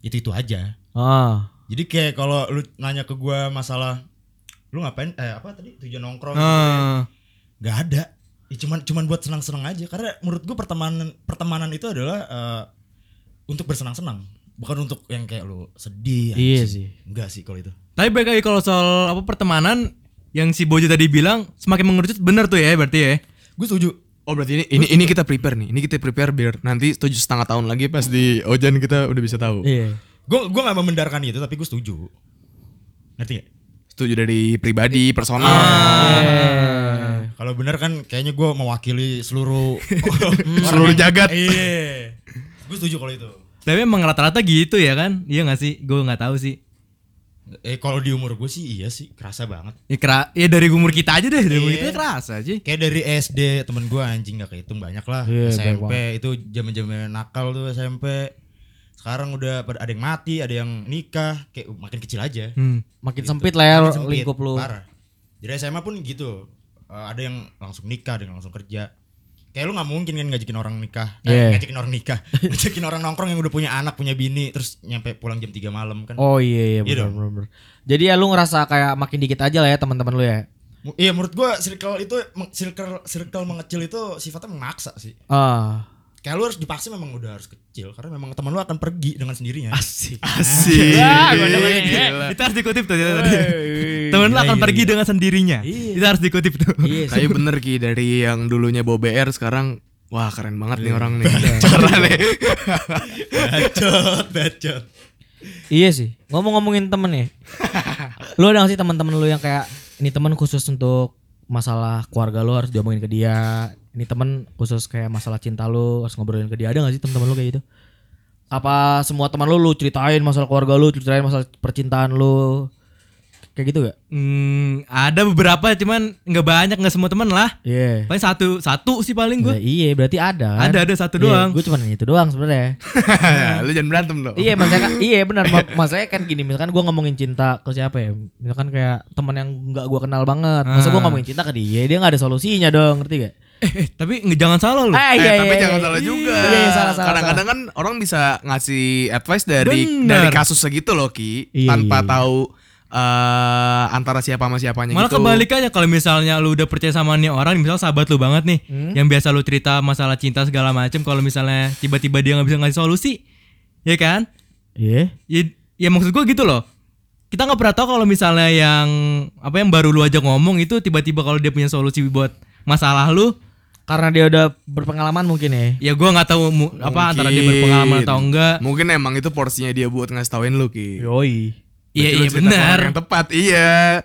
itu itu aja. Ah. Jadi kayak kalau lu nanya ke gua masalah lu ngapain eh apa tadi tujuan nongkrong Ah. nggak ada. Ya, cuman cuman buat senang-senang aja karena menurut gua pertemanan pertemanan itu adalah eh, untuk bersenang-senang, bukan untuk yang kayak lu sedih. Iya anjing. sih. Enggak sih kalau itu. Tapi baik lagi kalau soal apa pertemanan yang si Bojo tadi bilang semakin mengerucut bener tuh ya berarti ya. Gue setuju. Oh berarti ini ini ini kita prepare nih. Ini kita prepare biar nanti tujuh setengah tahun lagi pas di Ojan kita udah bisa tahu. Iya. Gue gua nggak membenarkan itu tapi gue setuju. Ngerti gak? Setuju dari pribadi, personal. Eh. Kalau bener kan kayaknya gue mewakili seluruh [LAUGHS] Seluruh jagat. Iya. Gue setuju kalau itu. Tapi emang rata-rata gitu ya kan? Iya gak sih? Gue nggak tahu sih. Eh kalau di umur gue sih iya sih kerasa banget. Ya, kera ya dari umur kita aja deh, dari umur Iya. kita kerasa sih. Kayak dari SD temen gue anjing gak kehitung banyak lah. Iya, SMP banyak itu zaman-zaman nakal tuh SMP. Sekarang udah pada ada yang mati, ada yang nikah, kayak makin kecil aja. Hmm. Makin sempit lah ya Makin sempit, lingkup lu. Parah. Jadi SMA pun gitu. Eh, ada yang langsung nikah, ada yang langsung kerja. Kayak lu nggak mungkin kan ngajakin orang nikah, eh, Iya. ngajakin orang nikah, [LAUGHS] ngajakin orang nongkrong yang udah punya anak, punya bini, terus nyampe pulang jam 3 malam kan. Oh iya iya Iya benar benar. benar. Jadi ya lu ngerasa kayak makin dikit aja lah ya teman-teman lu ya. Iya menurut gua circle itu circle circle mengecil itu sifatnya memaksa sih. Ah. Kayak lu harus dipaksa memang udah harus kecil karena memang teman lu akan pergi dengan sendirinya. Asik. Asik. Gila. Itu harus dikutip tuh tadi. Temen lu Iya, akan iya, pergi iya. dengan sendirinya. Iya. Itu harus dikutip tuh. Iya. Tapi bener Ki dari yang dulunya bawa BR sekarang wah keren banget nih orang nih. Iya. Cara nih. bacot, bacot. Iya sih. Ngomong-ngomongin temen nih. lu ada gak sih teman-teman lu yang kayak ini temen khusus untuk masalah keluarga lu harus diomongin ke dia. Ini temen khusus kayak masalah cinta lu harus ngobrolin ke dia. Ada gak sih teman-teman lu kayak gitu? apa semua teman lu lu ceritain masalah keluarga lu, ceritain masalah percintaan lu. Kayak gitu gak? Hmm, ada beberapa cuman nggak banyak nggak semua teman lah. Iya. Paling satu satu sih paling Ya, gue. iya, berarti ada. kan? Ada ada satu doang. Gue cuma itu doang sebenarnya. [LAUGHS] lu jangan berantem dong. iya, maksudnya kan, iya benar. Ma- [LAUGHS] Maksudnya kan gini, misalkan gue ngomongin cinta ke siapa ya? Misalkan kayak teman yang nggak gue kenal banget. Masa gue Ah. ngomongin cinta ke dia, dia nggak ada solusinya dong, ngerti gak? Eh, eh, tapi jangan salah lu. Ah, Eh, iya, tapi iya, jangan iya. salah juga. Iya, iya, salah, salah, Kadang-kadang kan orang bisa ngasih advice dari Bener. dari kasus segitu loh Ki, Iya, tanpa iya, iya. tahu eh, antara siapa sama siapanya Malah gitu. kebalikannya kalau misalnya lu udah percaya sama nih orang, misal sahabat lu banget nih, Hmm? yang biasa lu cerita masalah cinta segala macem, kalau misalnya tiba-tiba dia nggak bisa ngasih solusi, ya kan? Iya. Ya, ya maksud gua gitu loh. Kita nggak pernah tahu kalau misalnya yang apa yang baru lu ajak ngomong itu tiba-tiba kalau dia punya solusi buat masalah lu, Karena dia udah berpengalaman mungkin ya. ya gua nggak tahu mu- apa antara dia berpengalaman atau enggak. Mungkin emang itu porsinya dia buat ngasih tauin lu Ki. Yoi. Iya iya benar. Yang tepat, iya.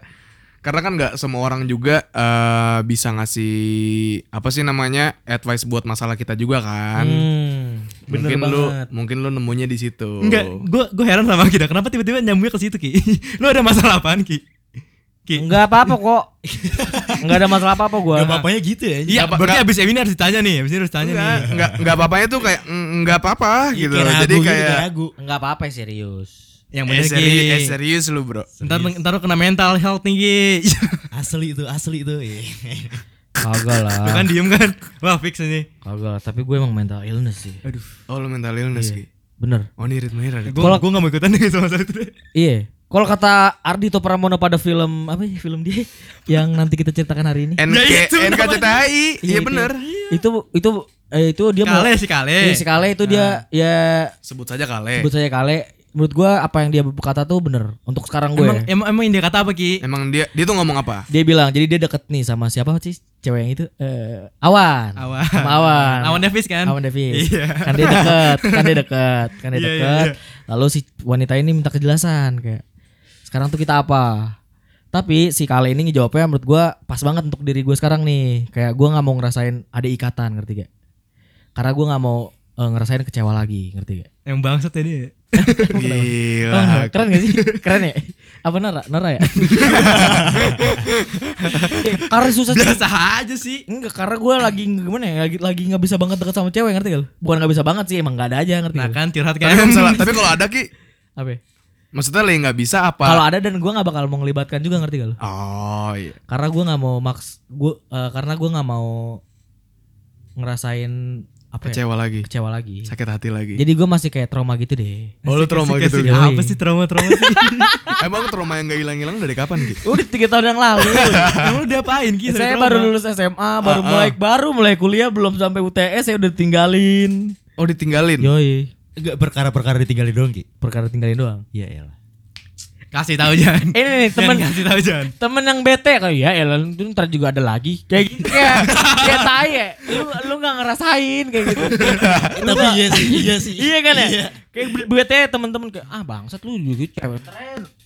Karena kan nggak semua orang juga eh, bisa ngasih apa sih namanya advice buat masalah kita juga kan. Hmm, bener mungkin lu banget. mungkin lu nemunya di situ. Enggak, gua gua heran sama kita. Kenapa tiba-tiba nyambungnya ke situ Ki? [LAUGHS] lu ada masalah apaan Ki? Ki. Enggak apa-apa kok. Enggak ada masalah apa-apa gua. Gak apa-apanya gitu ya. Iya, berarti abis ini harus ditanya nih, abis ini harus ditanya Enggak, nih. enggak enggak apa-apanya tuh kayak mm, enggak apa-apa gitu. Kayak ragu Jadi gitu, kayak. Enggak apa-apa serius. Yang eh, bener seri- Ki. eh, serius lu, Bro. Ntar, ntar lu kena mental health nih Ki. [LAUGHS] Asli itu, asli itu. Iya. Kagak lah. Lu kan diem kan? Wah fix ini. Kagak lah, tapi gue emang mental illness sih. Aduh. Oh, lu mental illness, Ki. Bener. Oh, ini ritme Ira. Gue gua gak mau ikutan nih [LAUGHS] sama itu deh. Iya. Kalau kata Ardito Pramono pada film apa ya film dia yang nanti kita ceritakan hari ini. NK Ya, itu NKCTI. Iya itu. bener. Itu itu eh, itu dia mau Kale sih kale. Iya, si Kale itu dia ya Sebut saja kale. sebut saja Kale. Menurut gua apa yang dia berkata tuh bener untuk sekarang gue. Emang, emang, emang dia kata apa Ki? Emang dia dia tuh ngomong apa? Dia bilang jadi dia deket nih sama siapa sih cewek yang itu eh Awan. Awan. Sama Awan. Awan Davis kan? Awan Davis. Iya. Kan dia deket, kan dia deket, kan dia Iya, iya, deket. Lalu si wanita ini minta kejelasan kayak sekarang tuh kita apa? Tapi si Kale ini ngejawabnya menurut gua pas banget untuk diri gue sekarang nih. Kayak gua nggak mau ngerasain ada ikatan, ngerti gak? Karena gua nggak mau eh, ngerasain kecewa lagi, ngerti gak? Yang bangsat ya dia. [LAUGHS] Oh, Gila. keren gak sih? Keren ya? Apa Nora? Nora ya? [LAUGHS] Karena susah sih. Biasa aja sih. Enggak, karena gue lagi gimana ya? Lagi lagi nggak bisa banget deket sama cewek, ngerti gak? lu? Bukan nggak bisa banget sih, emang nggak ada aja, ngerti Nah gak? kan curhat kan. Tapi kalau misalnya- tapi kalau ada Ki, Apa? ya? maksudnya lagi nggak bisa apa? Kalau ada dan gue nggak bakal mau ngelibatkan juga, ngerti gak? lu? Oh, iya. Karena gue nggak mau maks, gue karena gue nggak mau ngerasain apa ya? Kecewa lagi. Kecewa lagi. Sakit hati lagi. Jadi gue masih kayak trauma gitu deh. Oh, lu trauma gitu. Ki? Apa sih trauma-trauma sih? [LAUGHS] Emang trauma yang gak hilang-hilang dari kapan Ki? Udah tiga tahun yang lalu. [LAUGHS] Emang lu diapain Ki? saya Trauma? baru lulus SMA, baru mulai baru mulai kuliah, belum sampai UTS saya udah tinggalin. Oh, ditinggalin. Yoi, Enggak perkara-perkara ditinggalin doang, Ki. perkara tinggalin doang. Iya, iyalah. Kasih tahu Jan. Ini nih temen kasih tahu Jan. temen yang bete kayak ya elah itu ntar juga ada lagi kayak gitu kayak kayak tai ya lu lu nggak ngerasain kayak gitu [LAUGHS] Tapi iya sih, iya sih. iya kan ya kayak be- bete temen-temen kayak ah bangsat lu juga cewek ntar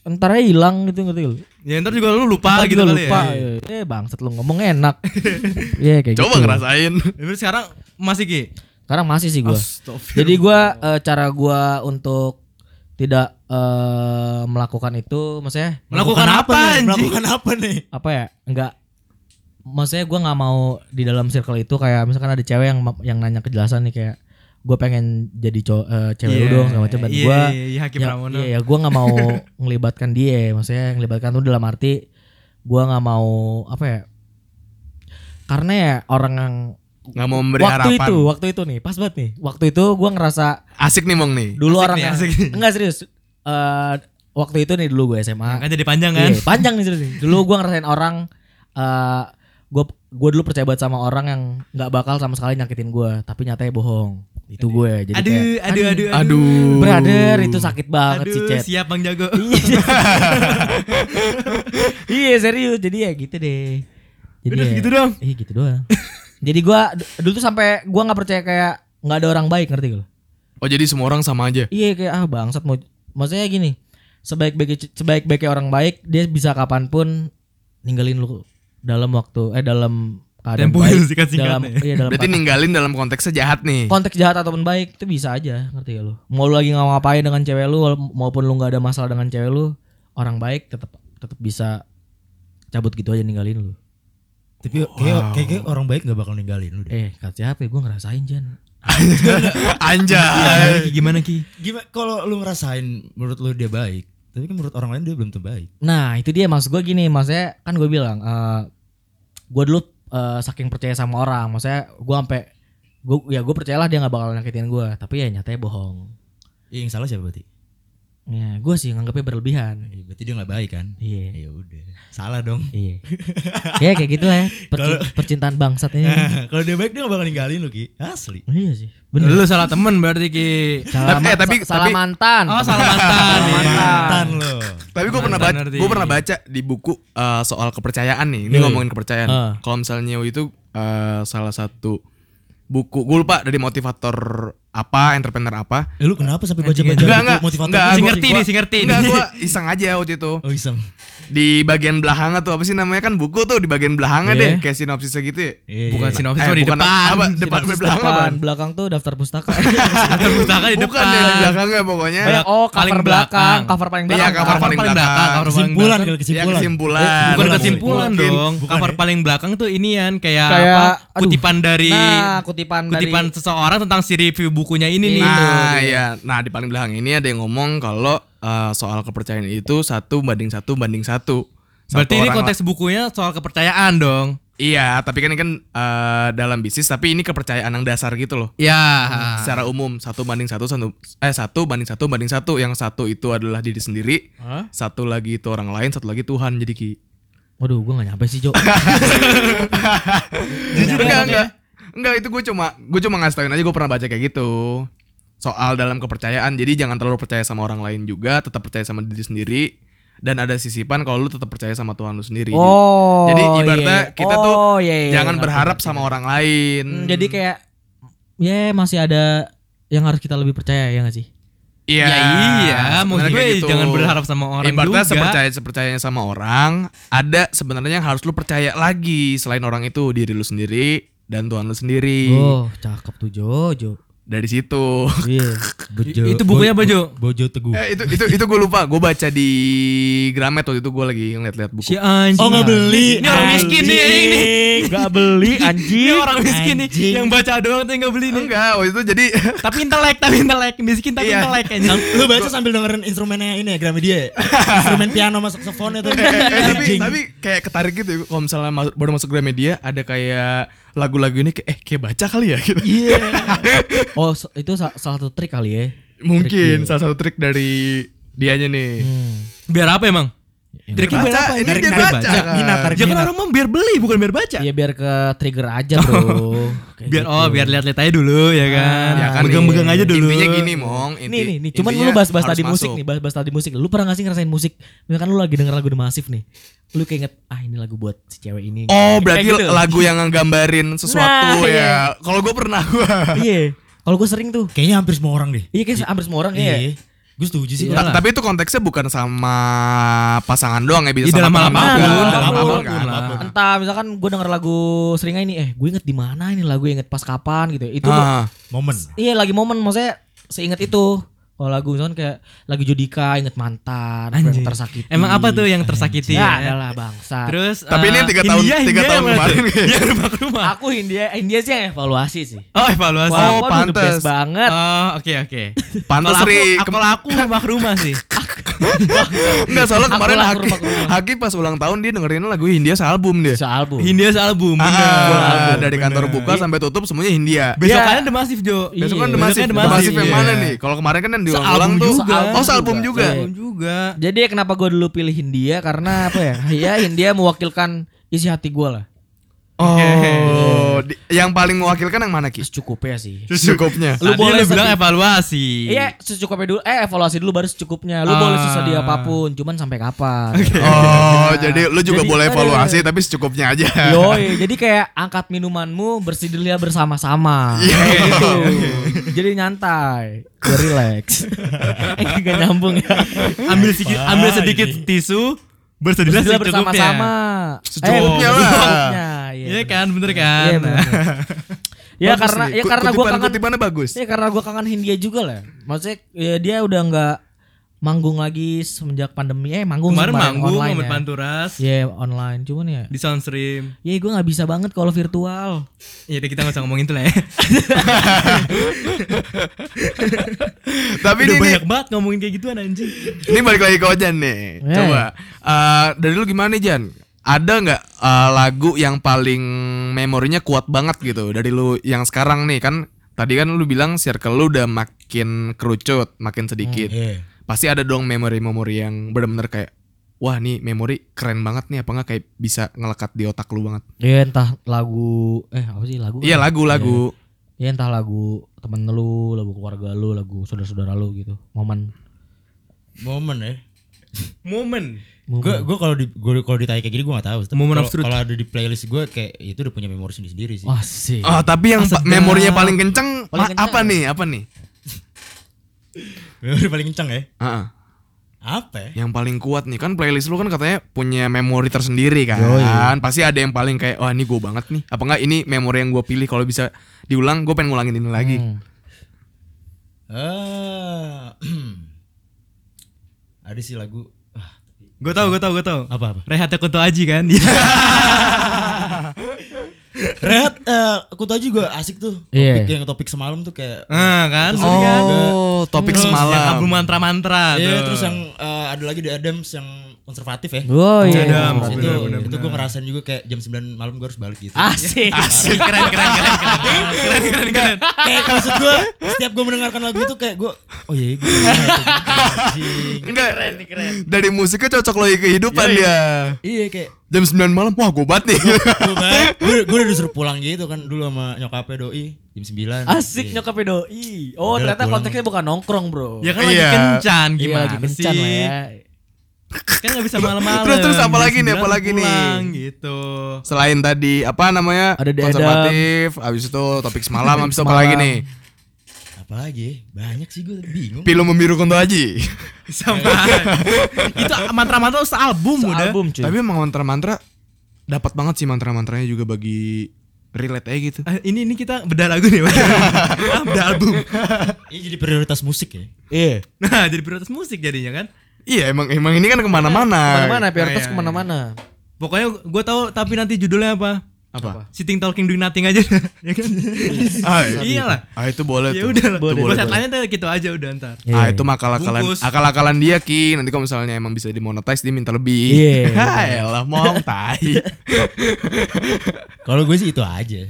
ntar aja hilang gitu ngerti lu Ya ntar juga lu lupa Ntar gitu kali lupa ya. eh bangsat lu ngomong enak [LAUGHS] iya kayak Coba gitu ngerasain. [LAUGHS] Tapi sekarang masih Ki. sekarang masih sih gua Astagfirullah. jadi gua eh, cara gua untuk tidak eh, melakukan itu maksudnya Melakukan apa, nih? anjing? Melakukan apa nih? apa ya enggak maksudnya gue nggak mau di dalam circle itu kayak misalkan ada cewek yang yang nanya kejelasan nih kayak gue pengen jadi cowok eh, cewek lu Iya, dong segala macam dan iya, gue iya, iya, ya, ya gue nggak mau [LAUGHS] ngelibatkan dia maksudnya ngelibatkan tuh dalam arti gue nggak mau apa ya karena ya orang yang Nggak mau memberi waktu harapan. itu waktu itu nih pas banget nih waktu itu gue ngerasa Asik nih Mong nih. dulu Asik orang nih, yang asik. enggak serius eh waktu itu nih dulu gue SMA Kan jadi panjang kan? Iya, panjang nih nih. Dulu gua ngerasain orang eh gua gua dulu percaya banget sama orang yang nggak bakal sama sekali nyakitin gua, tapi nyatanya bohong. Itu gue. Jadi Aduh, kayak, aduh, aduh, Aduh. Brother, itu sakit banget Aduh, sih, Chat. siap Bang Jago. [LAUGHS] iya, serius. Jadi ya gitu deh. Jadi Udah ya, gitu doang? Iya, gitu doang. Jadi gua d- dulu tuh sampai gua nggak percaya kayak nggak ada orang baik, ngerti gak? Oh, jadi semua orang sama aja. Iya kayak ah bangsat mau maksudnya gini sebaik baik sebaik baiknya orang baik dia bisa kapan pun ninggalin lu dalam waktu eh dalam keadaan Tempo baik singkat-singkatnya. dalam iya dalam Berarti ninggalin dalam konteksnya jahat nih. konteks jahat ataupun baik itu bisa aja ngerti gak lu mau lu lagi ngapain dengan cewek lu maupun lu nggak ada masalah dengan cewek lu orang baik tetap tetap bisa cabut gitu aja ninggalin lu Tapi kayak, kayak, kayak orang baik gak bakal ninggalin lu deh. eh kata siapa ya gue ngerasain Jan [LAUGHS] Anjay. Gimana Ki? Gimana kalau lu ngerasain menurut lu dia baik, tapi kan menurut orang lain dia belum tentu baik. nah itu dia maksud gue gini maksudnya kan gue bilang eh gue dulu eh, saking percaya sama orang maksudnya gue sampai gue ya gue percayalah dia nggak bakal nyakitin gue tapi ya nyatanya bohong Iya, yang salah siapa berarti? Ya gue sih nganggapnya berlebihan Iya, berarti dia gak baik kan? iya Ya udah. Salah dong. iya ya kayak gitu lah ya [LAUGHS] perci- percintaan bangsat ini [LAUGHS] kalau dia baik dia gak bakal ninggalin lu Ki. Asli. iya sih bener Lu salah temen berarti Ki. salah, Tapi- eh, tapi- sa- salah tapi- mantan Oh, salah mantan. Mantan lo. Tapi gue pernah Mantan baca, gue pernah baca di buku eh, soal kepercayaan nih. Ini Iya. ngomongin kepercayaan. Ah. Kalau misalnya itu eh, salah satu buku, gue lupa dari motivator apa, entrepreneur apa. Eh lu kenapa sampai baca-baca Enggak, buku enggak, motivator? enggak, Si gua- ngerti gua- nih, si ngerti Enggak, nih. gue iseng aja waktu itu. Oh iseng. Di bagian belakangnya tuh apa sih namanya kan buku tuh di bagian belakangnya Iya. deh, kayak sinopsisnya gitu ya. Iya, Bukan iya. sinopsis Eh, di bukan depan. apa, depan Sinopsis belakang depan, belakang tuh daftar pustaka [LAUGHS] Ada pustaka di Bukan depan. deh di belakangnya pokoknya. Oh cover paling belakang belakang. cover paling Iya, belakang cover kan? paling belakang. cover paling Kesimpulan belakang. Ya kesimpulan. kesimpulan. Bukan Bukan, kesimpulan Mungkin. dong. Bukan Cover ya? paling belakang tuh inian kayak, Kayak, apa? aduh. Kutipan dari nah kutipan, kutipan dari seseorang tentang si review bukunya ini nih. Nah, ya. Nah, di paling belakang ini ada yang ngomong kalau eh, soal kepercayaan itu satu banding satu banding satu. Satu Berarti ini konteks bukunya soal kepercayaan dong. Iya, tapi kan ini kan eh, dalam bisnis, tapi ini kepercayaan yang dasar gitu loh. Ya. Secara umum satu banding satu, satu eh satu banding satu banding satu. Yang satu itu adalah diri sendiri, Hah? satu lagi itu orang lain, satu lagi Tuhan. Jadi ki. waduh gue gak nyampe sih Jo [LAUGHS] Jujur enggak enggak. Enggak itu gue cuma gue cuma ngasih tauin aja gue pernah baca kayak gitu. Soal dalam kepercayaan. Jadi jangan terlalu percaya sama orang lain juga, tetap percaya sama diri sendiri dan ada sisipan kalau lu tetap percaya sama Tuhan lu sendiri. oh Jadi ibaratnya iya. kita tuh Oh, iya, iya, jangan ngerti, berharap ngerti, sama orang lain. Hmm, jadi kayak ya masih ada yang harus kita lebih percaya ya gak sih Iya, Ya iya, maksud sebenarnya gue kayak gitu. jangan berharap sama orang Ibaratnya juga. sepercaya sepercayanya sama orang, ada sebenarnya yang harus lu percaya lagi selain orang itu diri lu sendiri dan Tuhan lu sendiri. oh cakep tuh Jo Jo Dari situ. iya Bojo, Itu bukunya apa, Jo? Bojo Teguh. Eh, itu itu itu gue lupa. Gue baca di Gramet waktu itu gue lagi ngeliat-liat buku. Si anjing. Oh nggak beli. Ini orang miskin nih ini. Gak beli Ini anjing orang miskin nih Anjing. yang baca doang tuh yang nggak beli nih. Enggak, waktu itu jadi [LAUGHS] Tapi intelek, tapi intelek, miskin tapi Iya. intelek kayaknya. Lu baca sambil dengerin instrumennya ini ya Gramedia ya? Instrumen piano sama saxophone itu. eh, tapi Anjing. tapi kayak ketarik gitu kalau misalnya masuk, baru masuk Gramedia ada kayak lagu-lagu ini kayak eh kayak baca kali ya gitu. Iya. [LAUGHS] oh so- itu sa- salah satu trik kali ya Mungkin salah satu trik dari dianya nih. hmm. Biar apa emang? Biar Baca, apa? ini Narik- dia narik baca. baca. Minat, tarik Ya kan minat. orang mah biar beli bukan biar baca. ya biar ke trigger aja bro biar gitu. oh biar lihat-lihat aja dulu ya kan. Ya kan Megang-megang nih, aja dulu. Intinya gini, Mong. Inti, nih nih nih cuman lu bahas-bahas tadi musik nih bahas-bahas tadi musik lu pernah gak sih ngerasain musik misalkan lu lagi denger lagu The Massive nih lu kayak inget ah ini lagu buat si cewek ini Oh, berarti gitu. lagu yang nggambarin sesuatu Nah, iya. ya. Kalau gue pernah gua. iya kalau gue sering tuh Kayaknya hampir semua orang deh. iya kayak hampir semua orang Iya. Gue setuju sih. Ta- tapi itu konteksnya bukan sama pasangan doang ya bisa Iya, sama dalam teman apa pun, juga. dalam apa pun apa pun kan. apa pun. entah misalkan gue denger lagu sering aja nih eh gue inget di mana ini lagu inget pas kapan gitu itu Ah, Momen. iya lagi momen maksudnya seinget itu kalau lagu misalkan kayak lagi Judika inget mantan apa yang tersakiti Emang apa tuh yang tersakiti ya ya? adalah bangsa Terus Tapi ini eh, tiga tahun- India, tiga India tahun kemarin. [LAUGHS] Yang rumah ke rumah. aku India India sih yang evaluasi sih Oh evaluasi. Wah, Oh, pantes. banget Oh oke oke. Pantes Kalau aku, Ri. aku, kalau aku rumah ke rumah sih. [LAUGHS] Enggak soalnya Aku kemarin lah, Haki. Haki pas ulang tahun dia dengerin lagu Hindia sealbum dia. sealbum Hindia sealbum. Ah, Bener. dari kantor buka sampai tutup semuanya Hindia. Besokannya The Massive Jo. Besok kan Iya, The Massive, besoknya The Massive, Massive yang iya. mana nih? Kalau kemarin kan yang Sealbum tuh. juga. Oh, sealbum juga. Sealbum juga. jadi ya kenapa gue dulu pilih Hindia karena apa ya ya Hindia mewakilkan isi hati gue lah Oh, di- yang paling mewakilkan yang mana Ki? secukupnya sih Secukupnya. Lu Lu boleh boleh bilang evaluasi. Iya secukupnya dulu Eh evaluasi dulu baru secukupnya Lu boleh Ah. sesedih apa pun Cuman sampai kapan Oh, jadi lu juga Jadi, boleh evaluasi tapi secukupnya aja. Yoi Jadi kayak angkat minumanmu Bersidihlah bersama-sama Iya. Kayak gitu Jadi nyantai Gue relax [LAUGHS] Eh gak nyambung ya ambil sedikit ambil sedikit tisu bersedihlah Bersidihlah secukupnya. bersama-sama Secukupnya Eh, lah. secukupnya iya. Iya kan, bener kan? Iya bener. ya Bagus karena nih. ya karena gua kutipan- kangen kutipannya bagus. ya karena gua kangen Hindia juga lah. Maksudnya ya dia udah nggak manggung lagi semenjak pandemi. Eh manggung Kemarin manggung online ya. Panturas Iya online cuman ya. di Soundstream. Ya gue nggak bisa banget kalau virtual. Ya udah kita nggak usah ngomongin itu lah ya. [LAUGHS] Tapi Udah ini, nih, banyak banget ngomongin kayak gituan anjing. ini balik lagi ke Ojan nih. Eh. Coba eh, dari lu gimana nih, Jan? Ada nggak eh, lagu yang paling memorinya kuat banget gitu dari lu yang sekarang nih kan? Tadi kan lu bilang circle lu udah makin kerucut, makin sedikit. Iya. Pasti ada dong memori-memori yang benar-benar kayak wah nih memori keren banget nih apa nggak kayak bisa ngelekat di otak lu banget. Ya entah lagu eh apa sih lagu? Iya lagu-lagu. Ya entah lagu temen lu, lagu keluarga lu, lagu saudara-saudara lu gitu. Momen. Momen ya. [LAUGHS] Momen. Gue gue kalau di gue kalau ditanya kayak gini gue gak tahu. Tapi Momen kalau- of truth. Kalau ada di playlist gue kayak itu udah punya memori sendiri sendiri sih. Wah sih. Oh, tapi yang pa- memorinya paling kenceng, Paling kenceng. apa nih? Apa nih? [LAUGHS] Memori paling kenceng ya. Heeh. Apa ya? Yang paling kuat nih kan playlist lu kan katanya punya memori tersendiri kan. Yoi. Pasti ada yang paling kayak wah ini gue banget nih. Apa enggak ini memori yang gue pilih kalau bisa diulang gue pengen ngulangin ini lagi. Hmm. Ah, [CLEARS THROAT] ada sih lagu. Ah, Gue tau, gue tau, gue tau. apa apa? Rehatnya Kunto Aji kan? [LAUGHS] Rehat, eh, aku tahu juga asik tuh. Iya. Topik yang topik semalam tuh kayak. Nah kan? Oh, topik Terus Yang semalam. album mantra-mantra Iya, tuh. terus yang eh, ada lagi di Adams yang konservatif ya. Oh iya. Adams, itu bener, bener, itu gue ngerasain juga kayak jam 9 malam gue harus balik gitu. Asik. Asik, keren, keren, keren, keren. Keren, keren, keren. kayak maksud gue setiap gue mendengarkan lagu itu kayak gue oh iya gue Enggak. Dari musiknya cocok lagi kehidupan dia. iya kayak Jam 9 malam wah gue banget nih. gue udah disuruh pulang gitu kan dulu sama nyokapnya doi jam 9 Asik Iya. nyokap doi. Oh Udah ternyata pulang. konteksnya bukan nongkrong bro. Ya kan lagi Iya. kencan Iya, gimana lagi kencan sih? lah ya. Kan gak bisa malam-malam. Terus- terus apa lagi nih, apa 9 lagi nih? gitu. Selain tadi apa namanya? Ada di konservatif, habis itu topik semalam, habis itu apa lagi nih? apalagi banyak sih gue bingung Pilu membiru Kunto Aji. [LAUGHS] Sama. itu mantra-mantra sealbum udah. Album cuy. Tapi emang mantra-mantra dapat banget sih mantra-mantranya juga bagi relate aja gitu. Eh, ini ini kita beda lagu nih. [LAUGHS] ah, beda album. ini jadi prioritas musik ya Iya. Nah, jadi prioritas musik jadinya kan. Iya emang emang ini kan ke mana-mana. Ke mana-mana, prioritas iya, iya. ke mana-mana. Pokoknya gue tahu tapi nanti judulnya apa? Apa? Sitting talking doing nothing aja [LAUGHS] ya kan? Ah, iya. Iyalah. Ah itu boleh Ya tuh. udah lah. Boleh, Buat boleh. lainnya tuh gitu aja udah ntar. Ah itu mah akal-akalan akal-akalan dia Ki. Nanti kalau misalnya emang bisa dimonetize dia minta lebih. Iya. [LAUGHS] Hayalah mau tai. [LAUGHS] kalau gue sih itu aja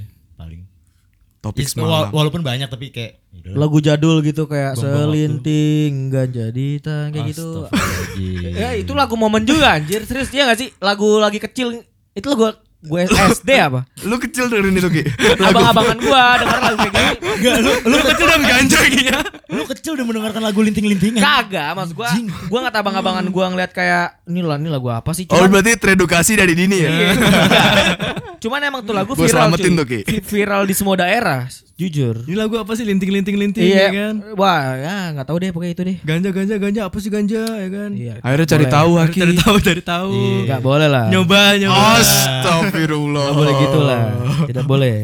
Topik Is- semalam. walaupun banyak tapi kayak. Lagu jadul gitu kayak waktu. selinting ganja di tangan kayak gitu. [LAUGHS] Ya itu lagu momen juga anjir. Serius dia gak sih? Lagu lagi kecil itu lagu gue SD apa? Lu kecil dari ini tuh Ki. [LAUGHS] Abang-abangan gua denger lagu kayak gini. Enggak, lu, lu, Kecil dan ganja gitu ya. lu kecil udah mendengarkan lagu linting-lintingan Kagak, maksud gua. Gua nggak abang-abangan gua ngeliat kayak ini lah, ini lagu apa sih? Oh Cuman, berarti teredukasi dari dini ya. Iya. [LAUGHS] Cuman emang tuh lagu Gua viral selamatin cuy. tuh, Ki. Viral di semua daerah, jujur. Ini lagu apa sih linting-linting-linting Iya. ya kan? Wah, ya nggak tahu deh pokoknya itu deh. Ganja ganja ganja apa sih ganja ya kan? Iya. Akhirnya cari Boleh. tahu Cari Haki. cari tahu cari tahu. Nggak boleh lah. Nyoba nyoba. Astagfirullah. Nggak boleh gitu lah. Tidak boleh.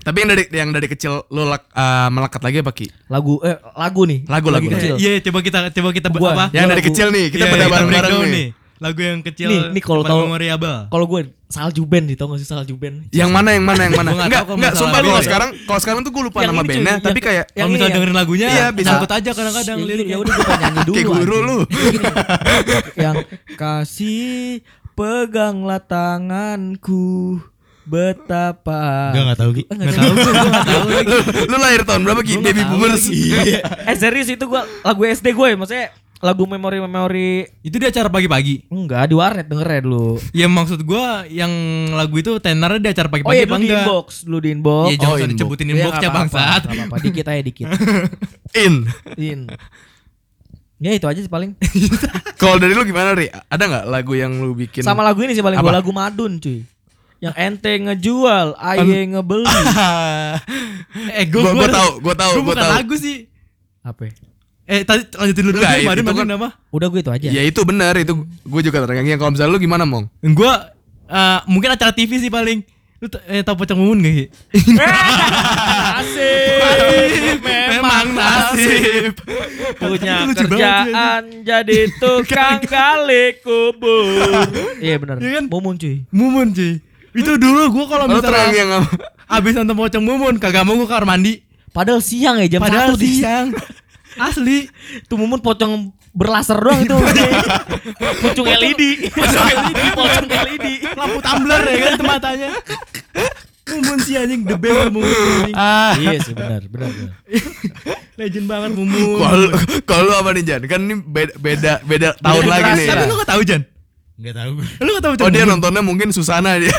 Tapi yang dari yang dari kecil lu lak- eh, melekat lagi apa Ki? Lagu eh lagu nih. Lagu, lagu. kecil. Iya, coba kita coba kita Gua- apa? Yang dari lagu- kecil nih, kita Iya, pada kita bareng-bareng breakdown nih. Lagu yang kecil. Nih, nih kalau tahu- memorable. Kalau gue salju band nih, tau gak sih salju band? Yang mana yang mana yang mana? Enggak, enggak, sumpah kalau sekarang kalau sekarang tuh gue lupa Yang nama bandnya, yang- tapi kayak Kalau misalnya ini, dengerin lagunya, Iya, bisa. sangkut aja kadang-kadang Ya, liriknya. Ya udah gue nyanyi dulu. Kayak guru lu. [LAUGHS] Yang kasih peganglah tanganku betapa Enggak enggak tahu Ki. Eh, tahu lagi. lu, lahir tahun berapa Ki? Baby boomers. eh serius itu gue lagu SD gue ya maksudnya lagu memori memori Itu di acara pagi-pagi. enggak di warnet denger ya dulu Ya maksud gua yang lagu itu tenornya di acara oh pagi-pagi iya apa dulu di inbox dulu di inbox Iya, jangan Oh, usah inbox. disebutin Iya, inboxnya nggak apa-apa, bangsat. nggak apa-apa dikit aja dikit [LAUGHS] In. in ya itu aja sih paling [LAUGHS] Kalau dari lu gimana Ri? Ada nggak lagu yang lu bikin? sama lagu ini sih paling gue Apa? lagu madun cuy yang ente ngejual aye ngebeli [LAUGHS] Eh, Gua- gua tahu, gua tahu, Gua gua bukan tahu. lagu sih. apa Eh, tadi lanjutin dulu dulu kemarin itu kan- apa? udah gue itu aja Ya itu benar itu gue juga terngiang. Kalau misalnya lu gimana Mong? Gua eh, mungkin acara TV sih paling. Lu eh tau pocong mumun gak Ki? [LAUGHS] Asik. Memang nasib. Punya kerjaan jadi [LAUGHS] tukang gali kubur. [LAUGHS] Iya benar. Iya kan? Mumun cuy. Mumun cuy. Itu dulu gua kalau misalnya abis nonton pocong mumun kagak mau gua ke kamar mandi. Padahal siang ya jam Padahal satu di- siang. Asli. Tuh mumun pocong berlaser doang itu. [LAUGHS] Pocong LED. Pocong LED. Pocong LED. [LAUGHS] Lampu tumbler ya kan itu matanya. Mumun sih anjing the best mumun. Ah. Iya sih benar, benar. benar. [LAUGHS] Legend banget mumun. Kalau kalau apa nih Jan? Kan ini beda beda, beda tahun lagi nih. Tapi lu gak tahu Jan? Enggak tahu gue. Lu gak tahu Oh dia nontonnya mungkin Susana dia.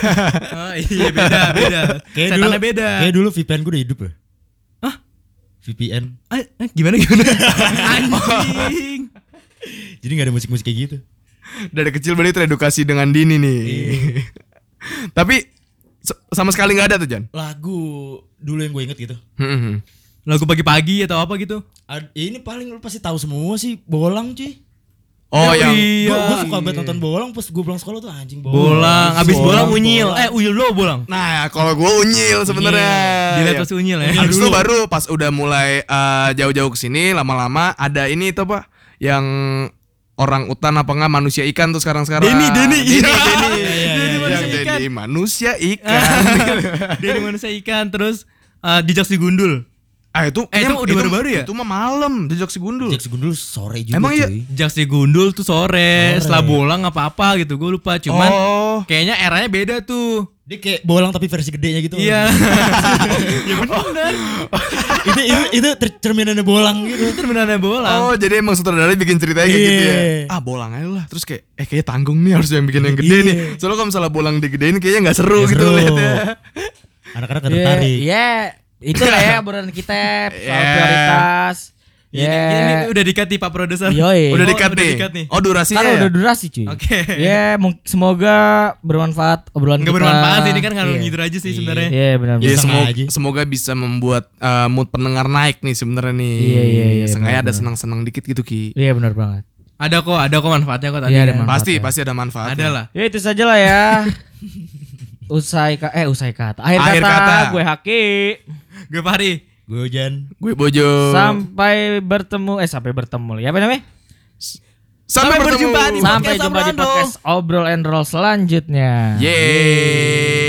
Oh iya beda beda. Kayak dulu, Setannya beda. Kayak dulu VPN gue udah hidup ya. VPN. Ah, eh, gimana gimana? [LAUGHS] Anjing. Jadi gak ada musik-musik kayak gitu. Dari kecil berarti teredukasi dengan dini nih. [LAUGHS] Tapi s- sama sekali nggak ada tuh Jan. Lagu dulu yang gue inget gitu. Hmm. Lagu pagi-pagi atau apa gitu? Ad- ini paling lu pasti tahu semua sih bolang cuy. Oh Ya, yang iya. Gue gue suka banget nonton bolang pas gue pulang sekolah tuh anjing bolang. Bolang, abis bolang Bolang, unyil. bolang. Eh uyil lo bolang. Nah, kalau gue unyil sebenarnya. Dilihat pas unyil ya. Habis itu baru pas udah mulai eh, jauh-jauh ke sini lama-lama ada ini itu apa? Yang orang utan apa enggak manusia ikan tuh sekarang-sekarang. Denny, Denny. Denny, Iya. Denny. Yang manusia [LAUGHS] ikan. jadi manusia ikan. Dari manusia ikan terus eh, dijak si gundul. Ah itu Eh, itu udah baru-baru ya? Itu mah malam jejak si gundul. Jack Segundul sore juga Emang iya? cuy. Jak si gundul tuh sore, setelah bolang apa-apa gitu. Gue lupa cuman oh. kayaknya eranya beda tuh. Dia kayak bolang tapi versi gedenya gitu. Iya. [LAUGHS] [LAUGHS] ya bener. [LAUGHS] itu itu itu ter- cerminannya bolang gitu. Itu beneran bolang. Oh jadi emang sutradara bikin ceritanya kayak gitu ya Iya. Ah bolang aja lah Terus kayak Eh kayaknya tanggung nih harus yang bikin yang gede Iya. nih Soalnya kalau misalnya bolang digedein Kayaknya gak seru Nggak gitu seru. liatnya Anak-anak Iya, tertarik. Iya, itu lah ya obrolan kita soal Iya. prioritas. Ini, Ya. ini udah dikat nih Pak Produser. Yoi. Udah Oh, udah nih dikat nih. Oh durasinya Kan ya? udah durasi cuy. Oke. Ya, mung- semoga bermanfaat obrolan Nggak kita. bermanfaat sih ini kan ngalur Iya. ngidur aja sih sebenarnya. Iya, benar Ya Bisa semoga, aja. semoga bisa membuat uh, mood pendengar naik nih sebenarnya nih. Iya, iya, iya, Sengaja ada senang-senang dikit gitu Ki. Iya, benar banget. Ada kok, ada kok manfaatnya kok tadi. Iya, ada manfaat. Pasti ya. pasti ada manfaat. Ada lah. Ya itu saja lah ya. [LAUGHS] usai ka eh usai kata. Akhir, Akhir kata, kata. gue Haki. Gue Fahri. Gue Jan. Gue Bojo. Sampai bertemu eh sampai bertemu. Ya apa namanya? Sampai, Sampai bertemu. berjumpa di Sampai podcast jumpa di podcast Obrol and Roll selanjutnya. Yeay.